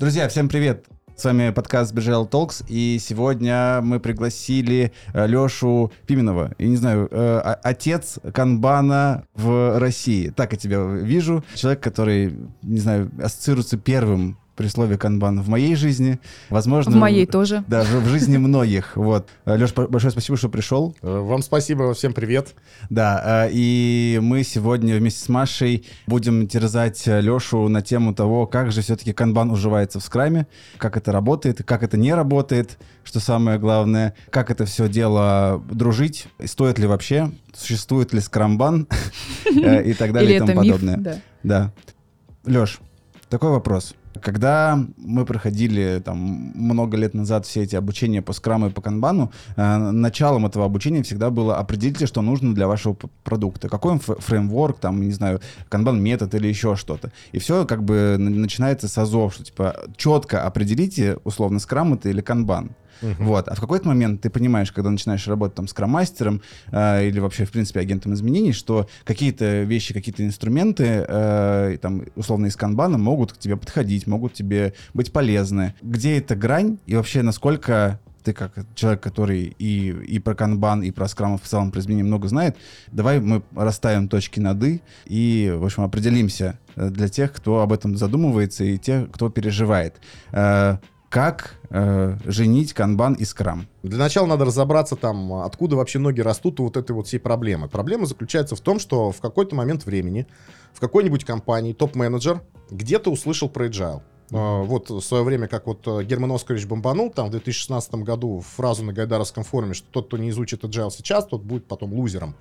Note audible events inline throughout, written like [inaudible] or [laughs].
Друзья, всем привет! С вами подкаст BGL Talks, и сегодня мы пригласили э, Лешу Пименова. И не знаю, э, отец канбана в России. Так я тебя вижу. Человек, который, не знаю, ассоциируется первым при слове канбан в моей жизни. Возможно... В моей тоже. Да, в, жизни многих. Вот. Леш, большое спасибо, что пришел. Э, вам спасибо, всем привет. Да, э, и мы сегодня вместе с Машей будем терзать Лешу на тему того, как же все-таки канбан уживается в скраме, как это работает, как это не работает, что самое главное, как это все дело дружить, стоит ли вообще, существует ли скрамбан [laughs] э, и так далее и тому подобное. Да. Леш, такой вопрос. Когда мы проходили там много лет назад все эти обучения по скраму и по канбану, э, началом этого обучения всегда было определите, что нужно для вашего продукта. Какой фреймворк, там, не знаю, канбан метод или еще что-то. И все как бы начинается с азов, что типа четко определите, условно, скрам это или канбан. Uh-huh. Вот. А в какой-то момент ты понимаешь, когда начинаешь работать там с кромастером э, или вообще, в принципе, агентом изменений, что какие-то вещи, какие-то инструменты, э, там, условно, из канбана могут к тебе подходить, могут тебе быть полезны. Где эта грань и вообще насколько ты как человек, который и, и про канбан, и про скрам в целом про изменения много знает, давай мы расставим точки над «и» и, в общем, определимся э, для тех, кто об этом задумывается и тех, кто переживает. Э, как э, женить канбан и скрам? Для начала надо разобраться там, откуда вообще ноги растут у вот этой вот всей проблемы. Проблема заключается в том, что в какой-то момент времени в какой-нибудь компании топ-менеджер где-то услышал про agile. Uh, вот в свое время, как вот э, Герман Оскарович бомбанул там в 2016 году фразу на Гайдаровском форуме, что тот, кто не изучит agile сейчас, тот будет потом лузером.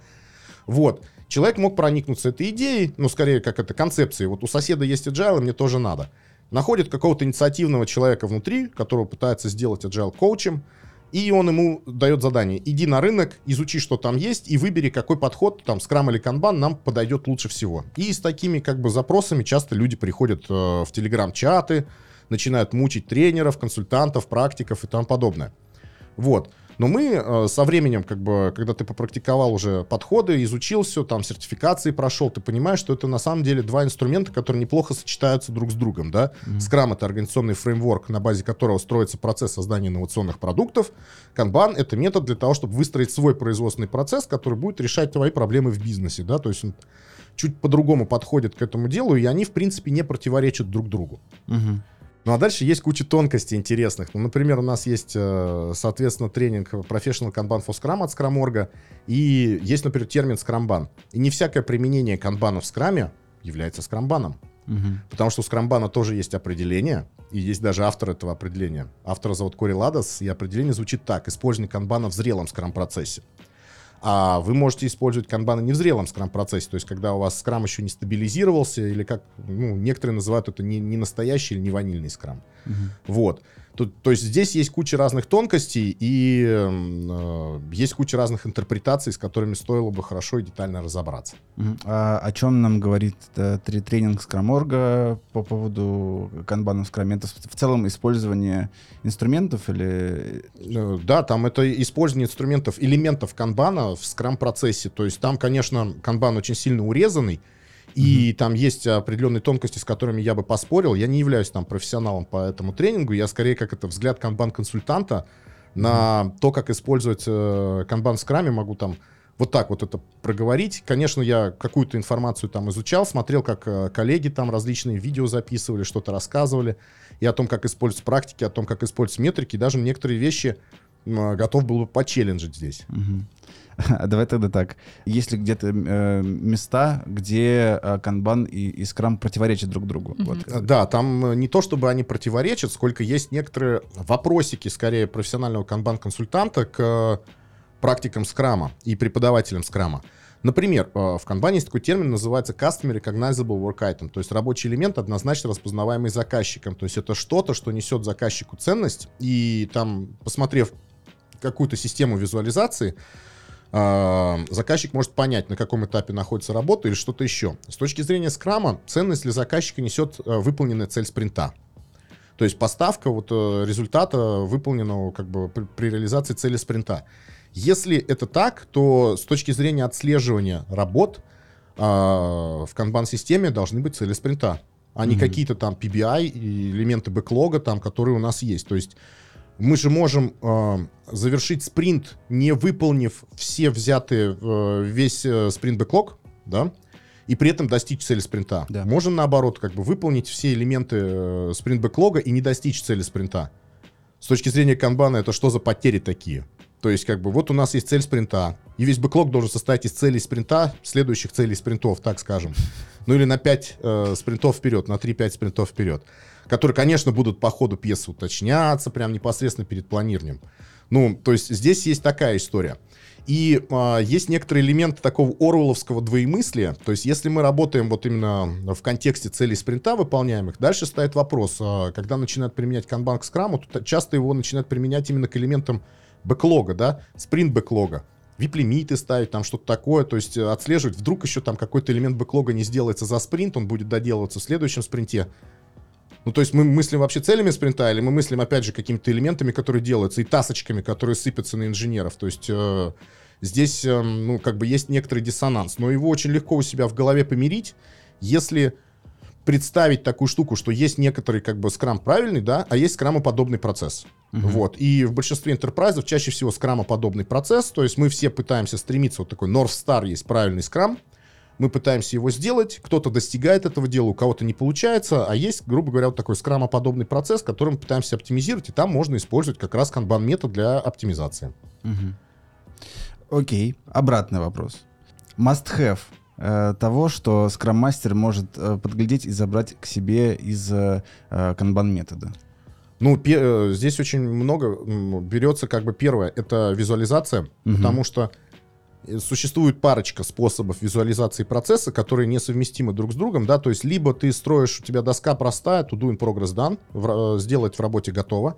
Вот. Человек мог проникнуться этой идеей, ну, скорее, как это, концепцией. Вот у соседа есть agile, мне тоже надо находит какого-то инициативного человека внутри, которого пытается сделать agile коучем, и он ему дает задание. Иди на рынок, изучи, что там есть, и выбери, какой подход, там, скрам или канбан нам подойдет лучше всего. И с такими, как бы, запросами часто люди приходят э, в телеграм-чаты, начинают мучить тренеров, консультантов, практиков и тому подобное. Вот. Но мы э, со временем, как бы, когда ты попрактиковал уже подходы, изучил все, там сертификации прошел, ты понимаешь, что это на самом деле два инструмента, которые неплохо сочетаются друг с другом. Да? Mm-hmm. Scrum — это организационный фреймворк, на базе которого строится процесс создания инновационных продуктов. Kanban — это метод для того, чтобы выстроить свой производственный процесс, который будет решать твои проблемы в бизнесе. Да? То есть он чуть по-другому подходит к этому делу, и они, в принципе, не противоречат друг другу. Mm-hmm. Ну а дальше есть куча тонкостей интересных. Ну, например, у нас есть, э, соответственно, тренинг Professional Kanban for Scrum от Scrum.org, и есть, например, термин скрамбан. И не всякое применение канбана в скраме является скрамбаном. Угу. Потому что у скрамбана тоже есть определение, и есть даже автор этого определения. Автора зовут Кори Ладос, и определение звучит так. Использование канбана в зрелом скрам-процессе. А вы можете использовать канбаны не в зрелом скрам-процессе, то есть когда у вас скрам еще не стабилизировался, или как ну, некоторые называют это не, не настоящий или не ванильный скрам. Угу. Вот. То, то есть здесь есть куча разных тонкостей и э, есть куча разных интерпретаций, с которыми стоило бы хорошо и детально разобраться. А о чем нам говорит э, тренинг Скраморга по поводу канбана в скраме? Это в целом использование инструментов или... Э, да, там это использование инструментов, элементов канбана в скрам-процессе. То есть там, конечно, канбан очень сильно урезанный, и mm-hmm. там есть определенные тонкости, с которыми я бы поспорил. Я не являюсь там профессионалом по этому тренингу. Я скорее как это взгляд канбан-консультанта mm-hmm. на то, как использовать э, канбан в скраме. Могу там вот так вот это проговорить. Конечно, я какую-то информацию там изучал, смотрел, как э, коллеги там различные видео записывали, что-то рассказывали. И о том, как использовать практики, о том, как использовать метрики. Даже некоторые вещи э, готов был бы почелленджить здесь. Mm-hmm. [laughs] Давай тогда так. Есть ли где-то э, места, где э, канбан и, и скрам противоречат друг другу? Mm-hmm. Вот. Да, там э, не то, чтобы они противоречат, сколько есть некоторые вопросики, скорее, профессионального канбан-консультанта к э, практикам скрама и преподавателям скрама. Например, э, в канбане есть такой термин, называется Customer Recognizable Work Item, то есть рабочий элемент, однозначно распознаваемый заказчиком. То есть это что-то, что несет заказчику ценность, и там, посмотрев какую-то систему визуализации, заказчик может понять, на каком этапе находится работа или что-то еще. С точки зрения скрама, ценность для заказчика несет э, выполненная цель спринта. То есть поставка вот э, результата, выполненного как бы при, при реализации цели спринта. Если это так, то с точки зрения отслеживания работ э, в канбан-системе должны быть цели спринта. а не какие-то там PBI и элементы бэклога, там, которые у нас есть. То есть мы же можем э, завершить спринт, не выполнив все взятые, э, весь э, спринт-бэклог, да, и при этом достичь цели спринта. Да. Можем, наоборот, как бы выполнить все элементы э, спринт-бэклога и не достичь цели спринта. С точки зрения канбана, это что за потери такие? То есть, как бы, вот у нас есть цель спринта, и весь бэклог должен состоять из целей спринта, следующих целей спринтов, так скажем. Ну или на 5 э, спринтов вперед, на 3-5 спринтов вперед. Которые, конечно, будут по ходу пьесы уточняться, прям непосредственно перед планированием. Ну, то есть здесь есть такая история. И э, есть некоторые элементы такого оруэлловского двоемыслия. То есть если мы работаем вот именно в контексте целей спринта выполняемых, дальше стоит вопрос, э, когда начинают применять канбан к скраму, то часто его начинают применять именно к элементам бэклога, да, спринт бэклога. вип-лимиты ставить, там что-то такое, то есть э, отслеживать, вдруг еще там какой-то элемент бэклога не сделается за спринт, он будет доделываться в следующем спринте. Ну, то есть мы мыслим вообще целями спринта, или мы мыслим, опять же, какими-то элементами, которые делаются, и тасочками, которые сыпятся на инженеров. То есть э, здесь, э, ну, как бы есть некоторый диссонанс. Но его очень легко у себя в голове помирить, если представить такую штуку, что есть некоторый как бы скрам правильный, да, а есть скрамоподобный процесс. Мгм. Вот. И в большинстве интерпрайзов чаще всего скрамоподобный процесс, то есть мы все пытаемся стремиться, вот такой North Star есть правильный скрам, мы пытаемся его сделать, кто-то достигает этого дела, у кого-то не получается, а есть, грубо говоря, вот такой скрамоподобный процесс, который мы пытаемся оптимизировать, и там можно использовать как раз канбан-метод для оптимизации. Мгм. Окей, обратный вопрос. Must-have э, того, что скрам-мастер может э, подглядеть и забрать к себе из э, канбан-метода. Ну, э, здесь очень много берется, как бы первое, это визуализация, Мгм. потому что существует парочка способов визуализации процесса, которые несовместимы друг с другом, да, то есть либо ты строишь, у тебя доска простая, to do in progress done, в э, сделать в работе готово,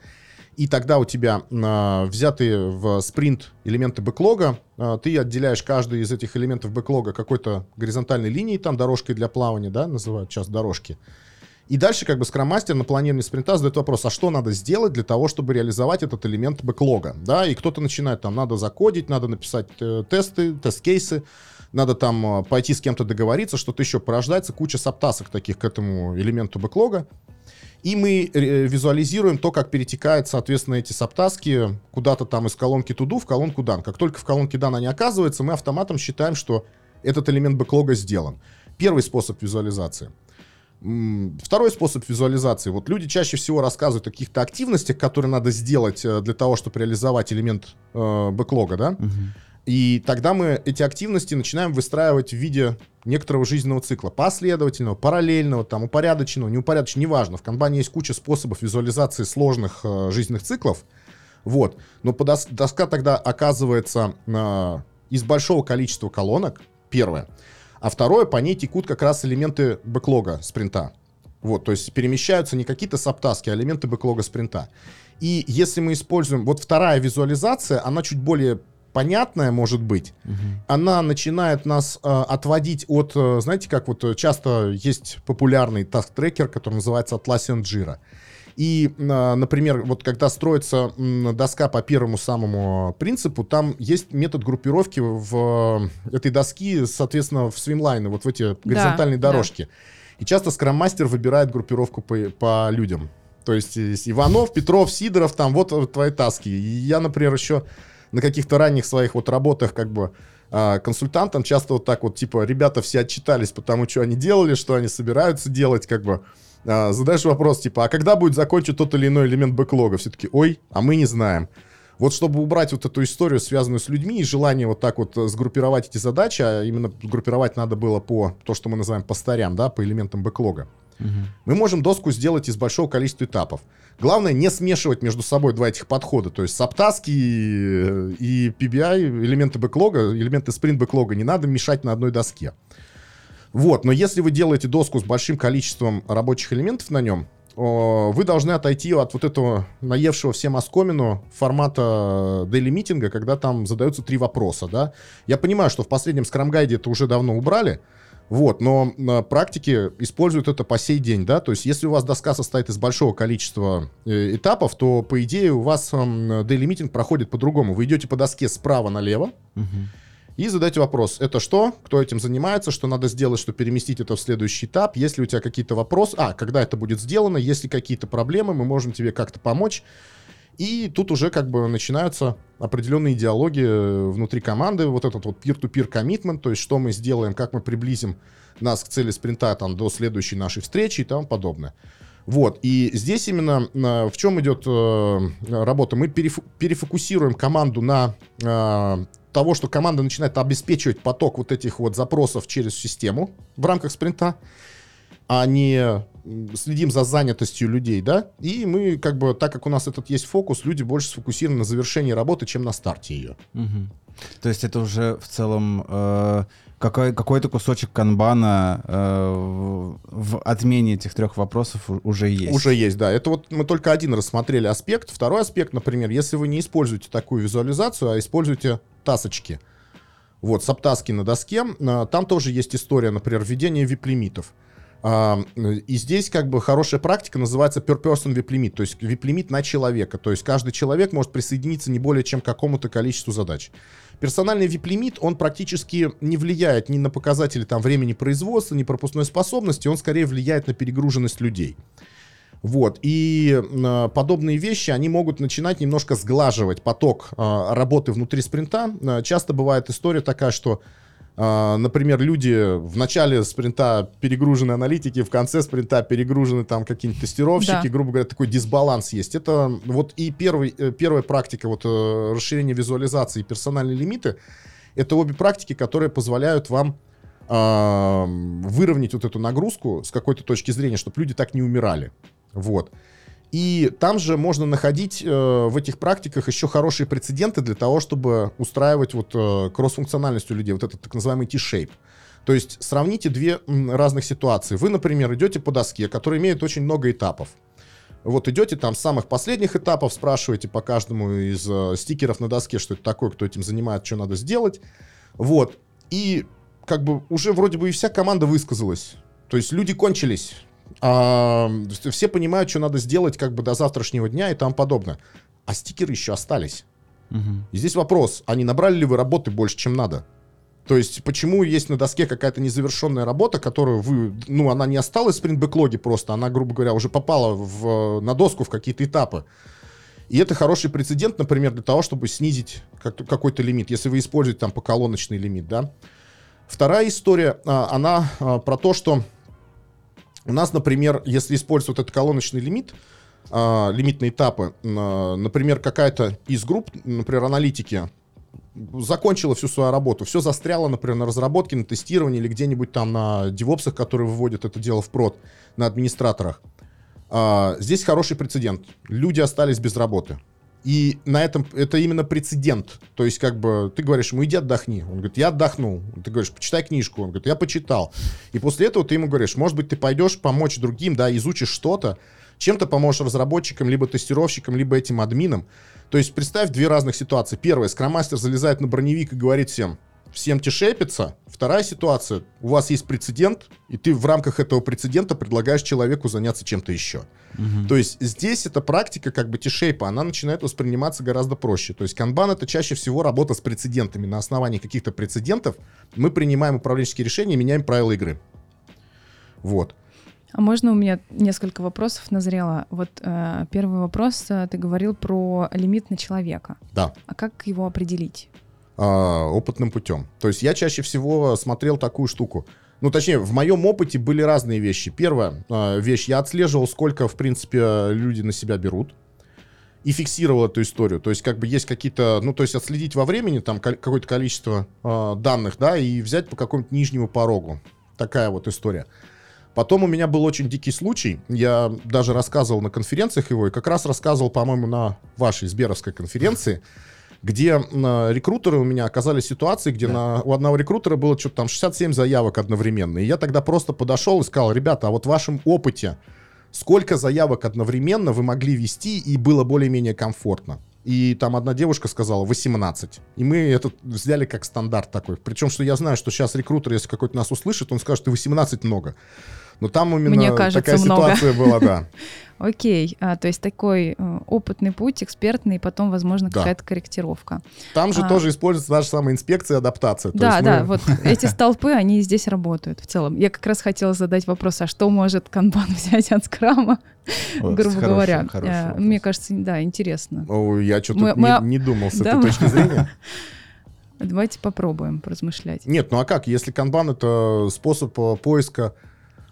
и тогда у тебя а, взятые в спринт элементы бэклога, а, ты отделяешь каждый из этих элементов бэклога какой-то горизонтальной линией, там дорожкой для плавания, да, называют сейчас дорожки. И дальше как бы скроммастер на планировании спринта задает вопрос, а что надо сделать для того, чтобы реализовать этот элемент бэклога, да, и кто-то начинает там, надо закодить, надо написать э, тесты, тест-кейсы, надо там э, пойти с кем-то договориться, что-то еще порождается, куча саптасок таких к этому элементу бэклога. И мы э, визуализируем то, как перетекают, соответственно, эти саптаски куда-то там из колонки туду в колонку дан. Как только в колонке дан они оказываются, мы автоматом считаем, что этот элемент бэклога сделан. Первый способ визуализации. Второй способ визуализации. Вот люди чаще всего рассказывают о каких-то активностях, которые надо сделать э, для того, чтобы реализовать элемент э, бэклога, да? Мгм. И тогда мы эти активности начинаем выстраивать в виде некоторого жизненного цикла. Последовательного, параллельного, там, упорядоченного, неупорядоченного, неважно. В канбане есть куча способов визуализации сложных э, жизненных циклов. Вот. Но подос- доска тогда оказывается э, из большого количества колонок, первое. А второе, по ней текут как раз элементы бэклога спринта. Вот, то есть перемещаются не какие-то саптаски, а элементы бэклога спринта. И если мы используем... Вот вторая визуализация, она чуть более понятная может быть. Она начинает нас э, отводить от... э, знаете, как вот э, часто есть популярный таск-трекер, который называется Atlassian Jira. И, э, например, вот когда строится доска по первому самому принципу, там есть метод группировки в э, этой доски, соответственно, в swimlane ы, вот в эти горизонтальные да. дорожки. И часто скрам-мастер выбирает группировку по, по людям. То есть есть Иванов, Петров, Сидоров, там вот твои таски. И я, например, еще на каких-то ранних своих вот работах как бы а, консультантам часто вот так вот, типа, ребята все отчитались по тому, что они делали, что они собираются делать, как бы. А, задаешь вопрос, типа, а когда будет закончен тот или иной элемент бэклога? Все таки ой, а мы не знаем. Вот чтобы убрать вот эту историю, связанную с людьми, и желание вот так вот э, сгруппировать эти задачи, а именно группировать надо было по то, что мы называем по старям, да, по элементам бэклога. Мгм. Мы можем доску сделать из большого количества этапов. Главное не смешивать между собой два этих подхода. То есть саптаски и, и PBI, элементы бэклога, элементы спринт бэклога не надо мешать на одной доске. Вот, но если вы делаете доску с большим количеством рабочих элементов на нем, вы должны отойти от вот этого наевшего всем оскомину формата daily митинга, когда там задаются три вопроса, да. Я понимаю, что в последнем скрам-гайде это уже давно убрали, вот, но на практике используют это по сей день, да, то есть если у вас доска состоит из большого количества э, этапов, то, по идее, у вас эм, daily митинг проходит по-другому. Вы идете по доске справа налево, Мгм. И задайте вопрос, это что, кто этим занимается, что надо сделать, чтобы переместить это в следующий этап, если у тебя какие-то вопросы, а, когда это будет сделано, если какие-то проблемы, мы можем тебе как-то помочь. И тут уже как бы начинаются определенные диалоги э, внутри команды, вот этот вот peer-to-peer commitment, то есть что мы сделаем, как мы приблизим нас к цели спринта там до следующей нашей встречи и тому подобное. Вот, и здесь именно э, в чем идет э, работа? Мы перефокусируем команду на э, того, что команда начинает обеспечивать поток вот этих вот запросов через систему в рамках спринта, а не следим за занятостью людей, да, и мы как бы, так как у нас этот есть фокус, люди больше сфокусированы на завершении работы, чем на старте ее. Угу. То есть это уже в целом э, какой, какой-то кусочек канбана э, в, отмене этих трех вопросов уже есть. Уже есть, да. Это вот мы только один рассмотрели аспект. Второй аспект, например, если вы не используете такую визуализацию, а используете тасочки, вот, саптаски на доске, э, там тоже есть история, например, введения вип-лимитов. А, и здесь как бы хорошая практика называется per person VIP limit, то есть VIP лимит на человека. То есть каждый человек может присоединиться не более чем к какому-то количеству задач. Персональный VIP-лимит, он практически не влияет ни на показатели там, времени производства, ни пропускной способности, он скорее влияет на перегруженность людей. Вот, и э, подобные вещи, они могут начинать немножко сглаживать поток э, работы внутри спринта. Э, часто бывает история такая, что например, люди в начале спринта перегружены аналитики, в конце спринта перегружены там какие-нибудь тестировщики, да. грубо говоря, такой дисбаланс есть. Это вот и первый, э, первая практика вот э, расширения визуализации и персональные лимиты, это обе практики, которые позволяют вам э, выровнять вот эту нагрузку с какой-то точки зрения, чтобы люди так не умирали. Вот. И там же можно находить э, в этих практиках еще хорошие прецеденты для того, чтобы устраивать вот э, кросс-функциональность у людей, вот этот так называемый T-shape. То есть сравните две м, разных ситуации. Вы, например, идете по доске, которая имеет очень много этапов. Вот идете там с самых последних этапов, спрашиваете по каждому из э, стикеров на доске, что это такое, кто этим занимается, что надо сделать. Вот. И как бы уже вроде бы и вся команда высказалась. То есть люди кончились а, все понимают, что надо сделать как бы до завтрашнего дня и тому подобное. А стикеры еще остались. Угу. И здесь вопрос, а не набрали ли вы работы больше, чем надо? То есть, почему есть на доске какая-то незавершенная работа, которую вы, ну, она не осталась в спринт-бэклоге просто, она, грубо говоря, уже попала в, на доску в какие-то этапы. И это хороший прецедент, например, для того, чтобы снизить как какой-то лимит, если вы используете там поколоночный лимит, да. Вторая история, а, она а, про то, что у нас, например, если использовать этот колоночный лимит, э, лимитные этапы, э, например, какая-то из групп, например, аналитики, закончила всю свою работу, все застряло, например, на разработке, на тестировании или где-нибудь там на девопсах, которые выводят это дело в прод, на администраторах. Э, здесь хороший прецедент. Люди остались без работы. И на этом это именно прецедент. То есть, как бы, ты говоришь ему, иди отдохни. Он говорит, я отдохнул. Ты говоришь, почитай книжку. Он говорит, я почитал. И после этого ты ему говоришь, может быть, ты пойдешь помочь другим, да, изучишь что-то, чем-то поможешь разработчикам, либо тестировщикам, либо этим админам. То есть, представь две разных ситуации. Первая, скромастер залезает на броневик и говорит всем, всем тишепится. Вторая ситуация, у вас есть прецедент, и ты в рамках этого прецедента предлагаешь человеку заняться чем-то еще. Угу. То есть здесь эта практика как бы тишейпа, она начинает восприниматься гораздо проще. То есть канбан это чаще всего работа с прецедентами. На основании каких-то прецедентов мы принимаем управленческие решения и меняем правила игры. Вот. А можно у меня несколько вопросов назрело? Вот э, первый вопрос, э, ты говорил про лимит на человека. Да. А как его определить? А, опытным путем. То есть я чаще всего смотрел такую штуку. Ну, точнее, в моем опыте были разные вещи. Первая э, вещь, я отслеживал, сколько, в принципе, люди на себя берут. И фиксировал эту историю. То есть, как бы есть какие-то, ну, то есть отследить во времени там какое-то количество э, данных, да, и взять по какому-то нижнему порогу. Такая вот история. Потом у меня был очень дикий случай. Я даже рассказывал на конференциях его, и как раз рассказывал, по-моему, на вашей Сберовской конференции где э, рекрутеры у меня оказались в ситуации, где да. на, у одного рекрутера было что-то там 67 заявок одновременно. И я тогда просто подошел и сказал, ребята, а вот в вашем опыте сколько заявок одновременно вы могли вести и было более-менее комфортно? И там одна девушка сказала 18. И мы это взяли как стандарт такой. Причем, что я знаю, что сейчас рекрутер, если какой-то нас услышит, он скажет, ты 18 много. Но там именно Мне кажется, такая много. ситуация была, да. [laughs] Окей, а, то есть такой э, опытный путь, экспертный, и потом, возможно, Да. какая-то корректировка. Там же А. тоже используется та же самая инспекция адаптация. Да, есть да, мы- вот [laughs] эти столпы, они здесь работают в целом. Я как раз хотела задать вопрос, а что может канбан [laughs] взять от скрама, Вот, грубо хороший- говоря. хороший Э, вопрос. Мне кажется, да, интересно. Ой, я что-то Мы- не, мы- не думал с Да, этой мы- точки зрения. Давайте попробуем поразмышлять. Нет, ну а как? Если канбан это способ э, поиска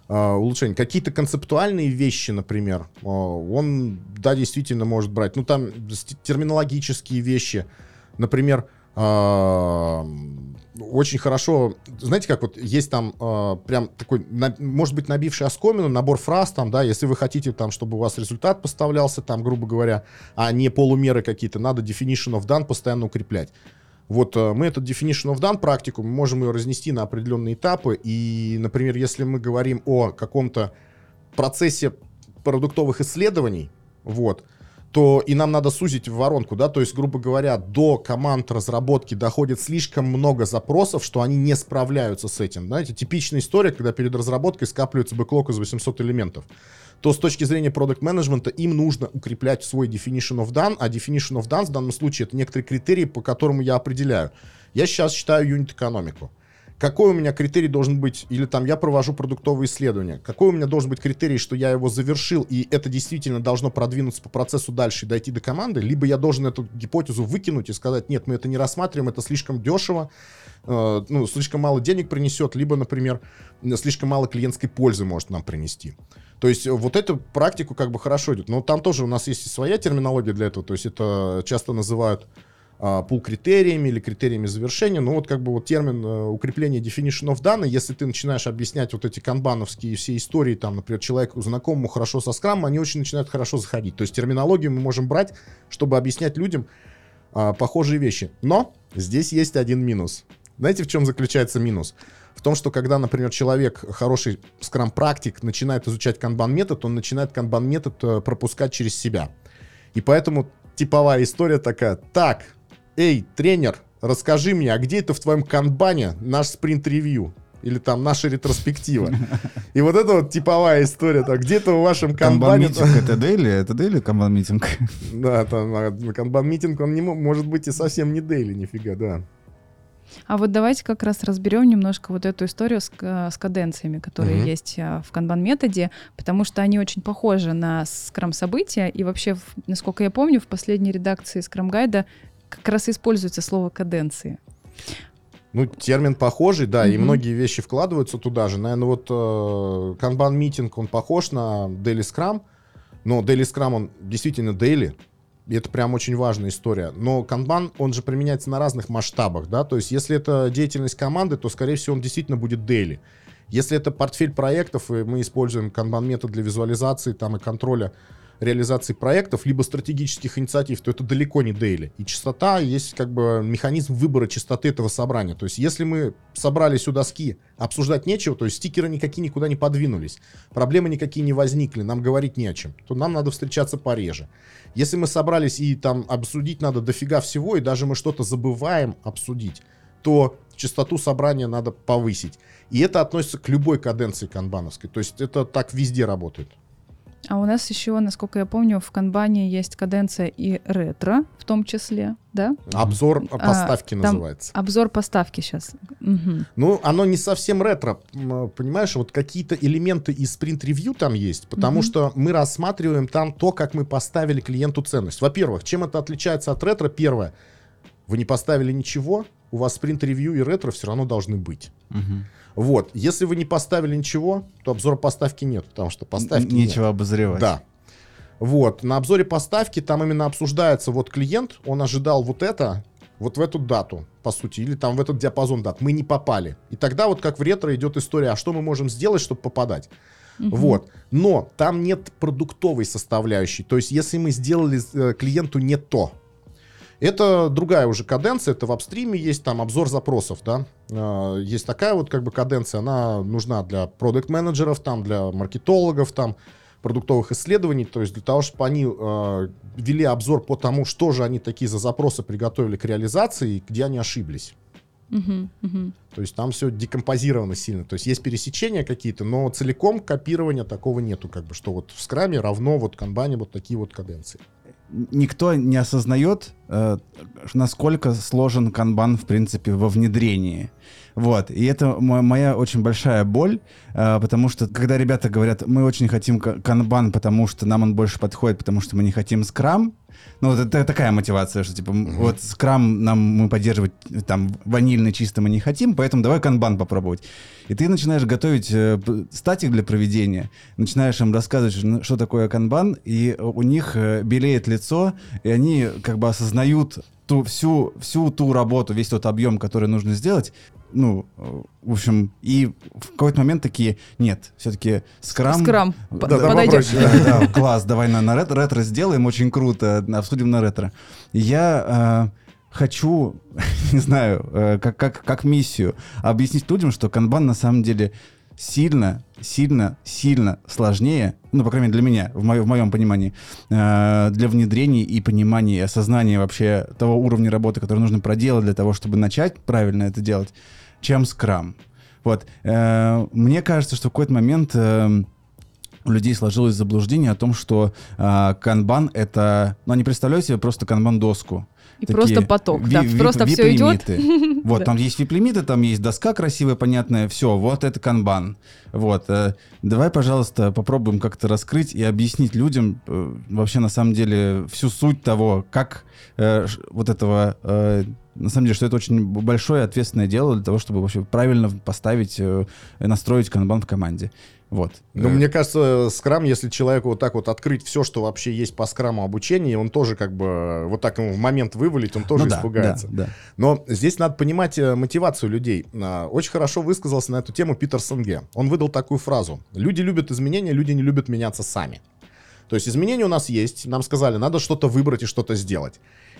э, улучшений. Какие-то концептуальные вещи, например, э, он, да, действительно может брать. Ну, там терминологические вещи. Например, э, очень хорошо, знаете, как вот есть там э, прям такой, на- может быть, набивший оскомину, набор фраз там, да, если вы хотите там, чтобы у вас результат поставлялся там, грубо говоря, а не полумеры какие-то, надо definition of done постоянно укреплять. Вот э, мы этот definition of done практику, мы можем ее разнести на определенные этапы. И, например, если мы говорим о каком-то процессе продуктовых исследований, вот, то и нам надо сузить воронку, да, то есть, грубо говоря, до команд разработки доходит слишком много запросов, что они не справляются с этим. Знаете, типичная история, когда перед разработкой скапливается бэклог из 800 элементов то с точки зрения продукт менеджмента им нужно укреплять свой definition of done, а definition of done в данном случае это некоторые критерии, по которому я определяю. Я сейчас считаю юнит-экономику. Какой у меня критерий должен быть, или там я провожу продуктовые исследования, какой у меня должен быть критерий, что я его завершил, и это действительно должно продвинуться по процессу дальше и дойти до команды, либо я должен эту гипотезу выкинуть и сказать, нет, мы это не рассматриваем, это слишком дешево, э, ну, слишком мало денег принесет, либо, например, слишком мало клиентской пользы может нам принести. То есть вот эту практику как бы хорошо идет. Но там тоже у нас есть своя терминология для этого. То есть это часто называют пул критериями или критериями завершения. Но вот как бы вот термин э, укрепления definition of done, если ты начинаешь объяснять вот эти канбановские все истории, там, например, человеку знакомому хорошо со скрамом, они очень начинают хорошо заходить. То есть терминологию мы можем брать, чтобы объяснять людям а, похожие вещи. Но здесь есть один минус. Знаете, в чем заключается минус? В том, что когда, например, человек, хороший скрам-практик, начинает изучать канбан-метод, он начинает канбан-метод э, пропускать через себя. И поэтому типовая история такая. Так, эй, тренер, расскажи мне, а где это в твоем канбане наш спринт-ревью? Или там наша ретроспектива. [laughs] И вот это вот типовая история. Так, где-то в вашем канбане... Канбан-митинг [laughs] это дейли? Это дейли канбан-митинг? [laughs] Да, там а, канбан-митинг, он не мо- может быть и совсем не дейли, нифига, да. А вот давайте как раз разберем немножко вот эту историю с, к- с каденциями, которые Мгм. есть а, в канбан-методе, потому что они очень похожи на скрам-события, и вообще, насколько я помню, в последней редакции скрам-гайда как раз и используется слово каденции. Ну, термин похожий, да, и Мгм. многие вещи вкладываются туда же. Наверное, вот э, канбан-митинг, он похож на Daily Scrum, но Daily Scrum, он действительно daily, и это прям очень важная история. Но канбан, он же применяется на разных масштабах, да, то есть если это деятельность команды, то, скорее всего, он действительно будет daily. Если это портфель проектов, и мы используем канбан-метод для визуализации там, и контроля реализации проектов, либо стратегических инициатив, то это далеко не дейли. И частота есть как бы механизм выбора частоты этого собрания. То есть если мы собрались у доски, обсуждать нечего, то есть стикеры никакие никуда не подвинулись, проблемы никакие не возникли, нам говорить не о чем, то нам надо встречаться пореже. Если мы собрались и там обсудить надо дофига всего, и даже мы что-то забываем обсудить, то частоту собрания надо повысить. И это относится к любой каденции канбановской. То есть это так везде работает. А у нас еще, насколько я помню, в канбане есть каденция и ретро в том числе, да? Обзор А, поставки там называется. Обзор поставки сейчас. Мгм. Ну, оно не совсем ретро, понимаешь, вот какие-то элементы из спринт-ревью там есть, потому Мгм. что мы рассматриваем там то, как мы поставили клиенту ценность. Во-первых, чем это отличается от ретро? Первое, вы не поставили ничего, у вас спринт-ревью и ретро все равно должны быть. Мгм. Вот, если вы не поставили ничего, то обзора поставки нет, потому что поставки нет. Нечего обозревать. Да. Вот, на обзоре поставки там именно обсуждается, вот клиент, он ожидал вот это, вот в эту дату, по сути, или там в этот диапазон дат. Мы не попали. И тогда вот как в ретро идет история, а что мы можем сделать, чтобы попадать? Мгм. Вот. Но там нет продуктовой составляющей. То есть, если мы сделали э, клиенту не то, это другая уже каденция, это в апстриме есть там обзор запросов, да. Э, Есть такая вот как бы каденция, она нужна для продукт-менеджеров, там, для маркетологов, там, продуктовых исследований, то есть для того, чтобы они э, вели обзор по тому, что же они такие за запросы приготовили к реализации и где они ошиблись. Мгм, мгм. То есть там все декомпозировано сильно. То есть есть пересечения какие-то, но целиком копирования такого нету, как бы, что вот в скраме равно вот канбане вот такие вот каденции. Никто не осознает, э, насколько сложен канбан, в принципе, во внедрении. Вот. И это мо- моя очень большая боль, э, потому что, когда ребята говорят, мы очень хотим ка- канбан, потому что нам он больше подходит, потому что мы не хотим скрам, ну, вот это такая мотивация, что, типа, м, вот скрам нам мы поддерживать, э, там, ванильный чисто мы не хотим, поэтому давай канбан попробовать. И ты начинаешь готовить э, статик для проведения, начинаешь им рассказывать, что- что такое канбан, и у них э, белеет лицо, и они как бы осознают ту, всю, всю ту работу, весь тот объем, который нужно сделать. Ну, в общем, и в какой-то момент такие, нет, все-таки скрам... Скрам Да, да, подойдет. Да, да, класс, давай на, на ретро, ретро сделаем, очень круто, обсудим на ретро. Я э, хочу, [laughs] не знаю, э, как, как, как миссию объяснить людям, что канбан на самом деле сильно, сильно, сильно сложнее, ну, по крайней мере, для меня, в, моё- в моем понимании, э, для внедрения и понимания, и осознания вообще того уровня работы, который нужно проделать для того, чтобы начать правильно это делать, чем скрам. Вот. Э, мне кажется, что в какой-то момент э, у людей сложилось заблуждение о том, что э, канбан это... Ну, они представляют себе просто канбан-доску. И Такие просто поток. ви- [laughs] Да, ви- просто все идет. Вот, там есть вип-лимиты, там есть доска красивая, понятная, все, вот это канбан. Вот, э, давай, пожалуйста, попробуем как-то раскрыть и объяснить людям э, вообще на самом деле всю суть того, как э, вот этого, э, на самом деле, что это очень большое ответственное дело для того, чтобы вообще правильно поставить, э, и настроить канбан в команде. Вот. Ну, Э, мне кажется, скрам, если человеку вот так вот открыть все, что вообще есть по скраму обучения, он тоже как бы вот так ему в момент вывалить, он тоже ну да, испугается. да, да. Но здесь надо понимать э, мотивацию людей. А, Очень хорошо высказался на эту тему Питер Сенге. Он выдал такую фразу. Люди любят изменения, люди не любят меняться сами. То есть изменения у нас есть. Нам сказали, надо что-то выбрать и что-то сделать.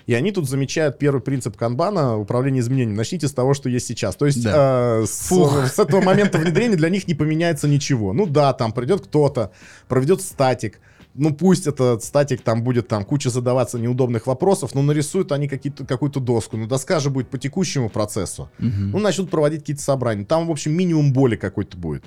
И они тут замечают первый принцип канбана управления изменениями. Начните с того, что есть сейчас. То есть Да. э, с, с этого момента внедрения для них не поменяется ничего. Ну да, там придет кто-то, проведет статик. Ну пусть этот статик там будет там куча задаваться неудобных вопросов, но нарисуют они какие-то, какую-то доску. Но доска же будет по текущему процессу. Мгм. Ну, начнут проводить какие-то собрания. Там, в общем, минимум боли какой-то будет.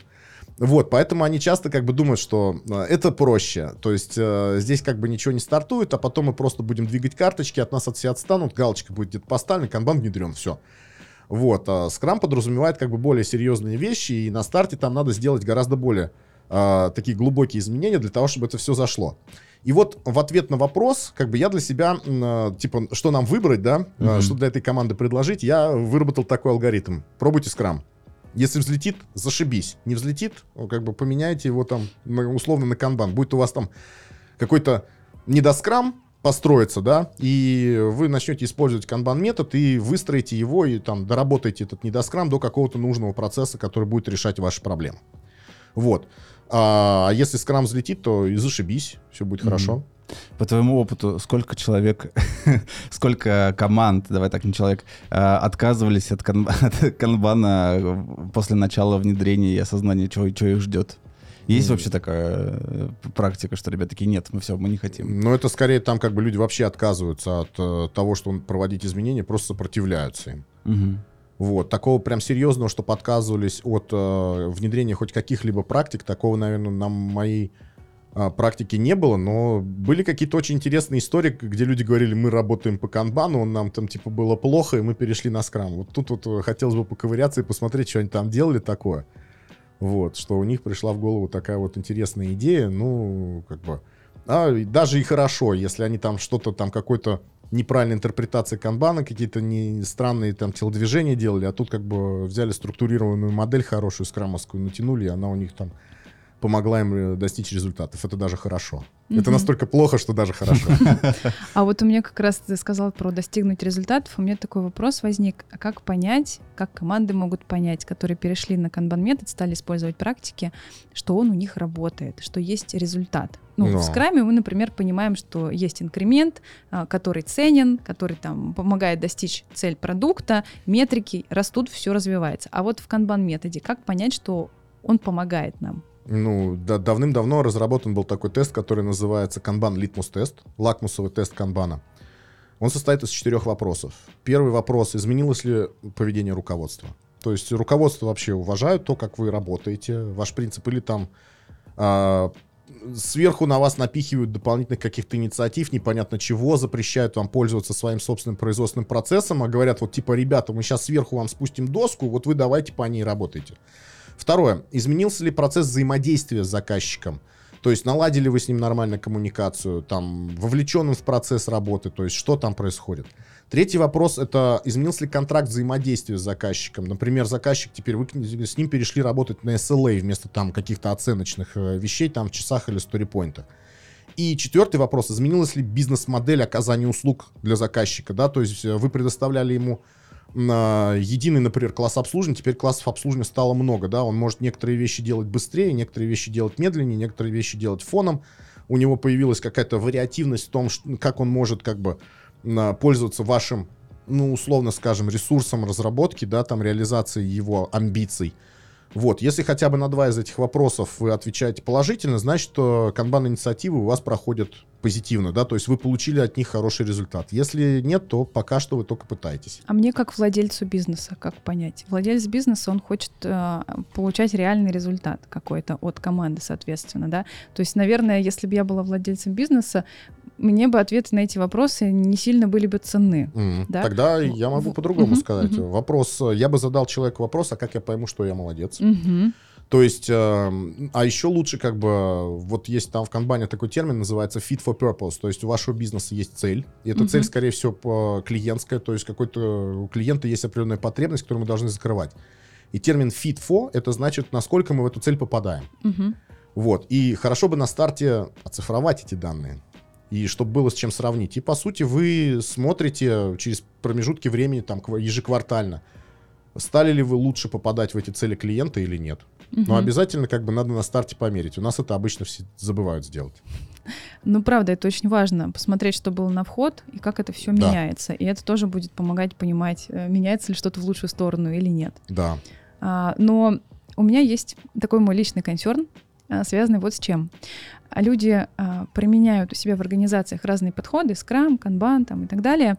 Вот, поэтому они часто как бы думают, что э, это проще. То есть э, здесь как бы ничего не стартует, а потом мы просто будем двигать карточки, от нас от все отстанут, галочка будет где-то поставлена, канбан внедрен, все. Вот, а скрам подразумевает как бы более серьезные вещи, и на старте там надо сделать гораздо более э, такие глубокие изменения для того, чтобы это все зашло. И вот в ответ на вопрос, как бы я для себя, э, типа, что нам выбрать, да, Мгм. что для этой команды предложить, я выработал такой алгоритм. Пробуйте скрам. Если взлетит, зашибись. Не взлетит, ну, как бы поменяйте его там на- условно на канбан. Будет у вас там какой-то недоскрам построится, да, и вы начнете использовать канбан метод и выстроите его и там доработаете этот недоскрам до какого-то нужного процесса, который будет решать ваши проблемы. Вот. А если скрам взлетит, то и зашибись, все будет Мгм. хорошо. По твоему опыту, сколько человек, [laughs] сколько команд, давай так, не человек, э, отказывались от, кан- [laughs] от канбана после начала внедрения и осознания, чего, чего их ждет? Есть вообще такая э, практика, что ребята такие, нет, мы все, мы не хотим. Но это скорее там как бы люди вообще отказываются от э, того, что проводить изменения, просто сопротивляются им. Мгм. Вот, такого прям серьезного, что подказывались от э, внедрения хоть каких-либо практик, такого, наверное, на моей э, практике не было, но были какие-то очень интересные истории, где люди говорили, мы работаем по канбану, нам там типа было плохо, и мы перешли на скрам. Вот тут вот э, хотелось бы поковыряться и посмотреть, что они там делали такое. Вот, что у них пришла в голову такая вот интересная идея, ну, как бы, а, даже и хорошо, если они там что-то там какой-то неправильной интерпретации канбана, какие-то не странные там телодвижения делали, а тут как бы взяли структурированную модель хорошую, скрамовскую, натянули, и она у них там помогла им э, достичь результатов. Это даже хорошо. Это Мгм. настолько плохо, что даже хорошо. [laughs] А вот у меня как раз ты сказал про достигнуть результатов. У меня такой вопрос возник. А как понять, как команды могут понять, которые перешли на канбан метод, стали использовать практики, что он у них работает, что есть результат? Ну, Ну. в скраме мы, например, понимаем, что есть инкремент, а, который ценен, который там помогает достичь цель продукта, метрики растут, все развивается. А вот в канбан методе как понять, что он помогает нам? Ну, да- давным-давно разработан был такой тест, который называется Kanban Litmus тест, лакмусовый тест канбана. Он состоит из четырех вопросов. Первый вопрос, изменилось ли поведение руководства? То есть руководство вообще уважают то, как вы работаете, ваш принцип, или там а, сверху на вас напихивают дополнительных каких-то инициатив, непонятно чего, запрещают вам пользоваться своим собственным производственным процессом, а говорят, вот типа, ребята, мы сейчас сверху вам спустим доску, вот вы давайте по ней работайте. Второе. Изменился ли процесс взаимодействия с заказчиком? То есть наладили вы с ним нормально коммуникацию, там, вовлеченным в процесс работы, то есть что там происходит? Третий вопрос — это изменился ли контракт взаимодействия с заказчиком? Например, заказчик, теперь вы с ним перешли работать на SLA вместо там каких-то оценочных э, вещей там в часах или сторипоинтах. И четвертый вопрос, изменилась ли бизнес-модель оказания услуг для заказчика, да, то есть э, вы предоставляли ему единый, например, класс обслуживания, теперь классов обслуживания стало много, да, он может некоторые вещи делать быстрее, некоторые вещи делать медленнее, некоторые вещи делать фоном, у него появилась какая-то вариативность в том, как он может как бы пользоваться вашим, ну, условно скажем, ресурсом разработки, да, там реализации его амбиций, вот, если хотя бы на два из этих вопросов вы отвечаете положительно, значит, что канбан-инициативы у вас проходят позитивно, да, то есть вы получили от них хороший результат. Если нет, то пока что вы только пытаетесь. А мне как владельцу бизнеса, как понять? Владелец бизнеса, он хочет э, получать реальный результат какой-то от команды, соответственно, да. То есть, наверное, если бы я была владельцем бизнеса, мне бы ответы на эти вопросы не сильно были бы ценны. Mm. Да? Тогда я могу по-другому mm-hmm. сказать. Mm-hmm. Вопрос, я бы задал человеку вопрос, а как я пойму, что я молодец? Mm-hmm. То есть, э, а еще лучше как бы, вот есть там в канбане такой термин, называется fit for purpose, то есть у вашего бизнеса есть цель, и эта uh-huh. цель, скорее всего, клиентская, то есть какой-то у клиента есть определенная потребность, которую мы должны закрывать. И термин fit for, это значит, насколько мы в эту цель попадаем. Uh-huh. Вот, и хорошо бы на старте оцифровать эти данные и чтобы было с чем сравнить. И по сути вы смотрите через промежутки времени там ежеквартально, стали ли вы лучше попадать в эти цели клиента или нет. Угу. Но обязательно как бы надо на старте померить. У нас это обычно все забывают сделать. Ну, правда, это очень важно, посмотреть, что было на вход и как это все да. меняется. И это тоже будет помогать понимать, э, меняется ли что-то в лучшую сторону или нет. Да. А, но у меня есть такой мой личный консерн, а, связанный вот с чем. Люди а, применяют у себя в организациях разные подходы, скрам, канбан там, и так далее,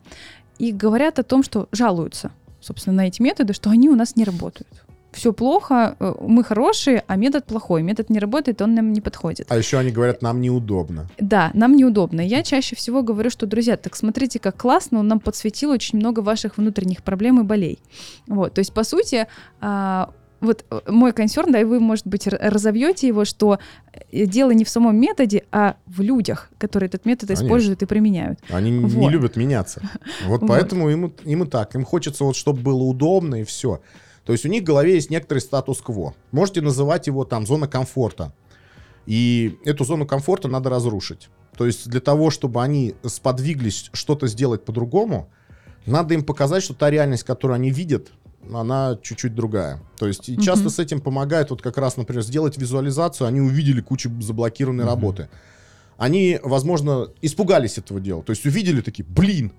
и говорят о том, что жалуются, собственно, на эти методы, что они у нас не работают все плохо, э, мы хорошие, а метод плохой. Метод не работает, он нам не подходит. А еще они говорят, нам неудобно. Да, нам неудобно. Я чаще всего говорю, что, друзья, так смотрите, как классно, он нам подсветил очень много ваших внутренних проблем и болей. Вот, то есть, по сути, а, вот э, мой консерн, да, и вы, может быть, разовьете его, что э, дело не в самом методе, а в людях, которые этот метод Конечно. используют и применяют. Они вот. не любят меняться. [laughs] Вот поэтому им, им и так. Им хочется вот, чтобы было удобно и все. То есть у них в голове есть некоторый статус-кво. Можете называть его там зона комфорта. И эту зону комфорта надо разрушить. То есть для того, чтобы они сподвиглись что-то сделать по-другому, надо им показать, что та реальность, которую они видят, она чуть-чуть другая. То есть и часто mm-hmm. с этим помогает вот как раз, например, сделать визуализацию, они увидели кучу заблокированной mm-hmm. работы. Они, возможно, испугались этого дела. То есть увидели такие, блин.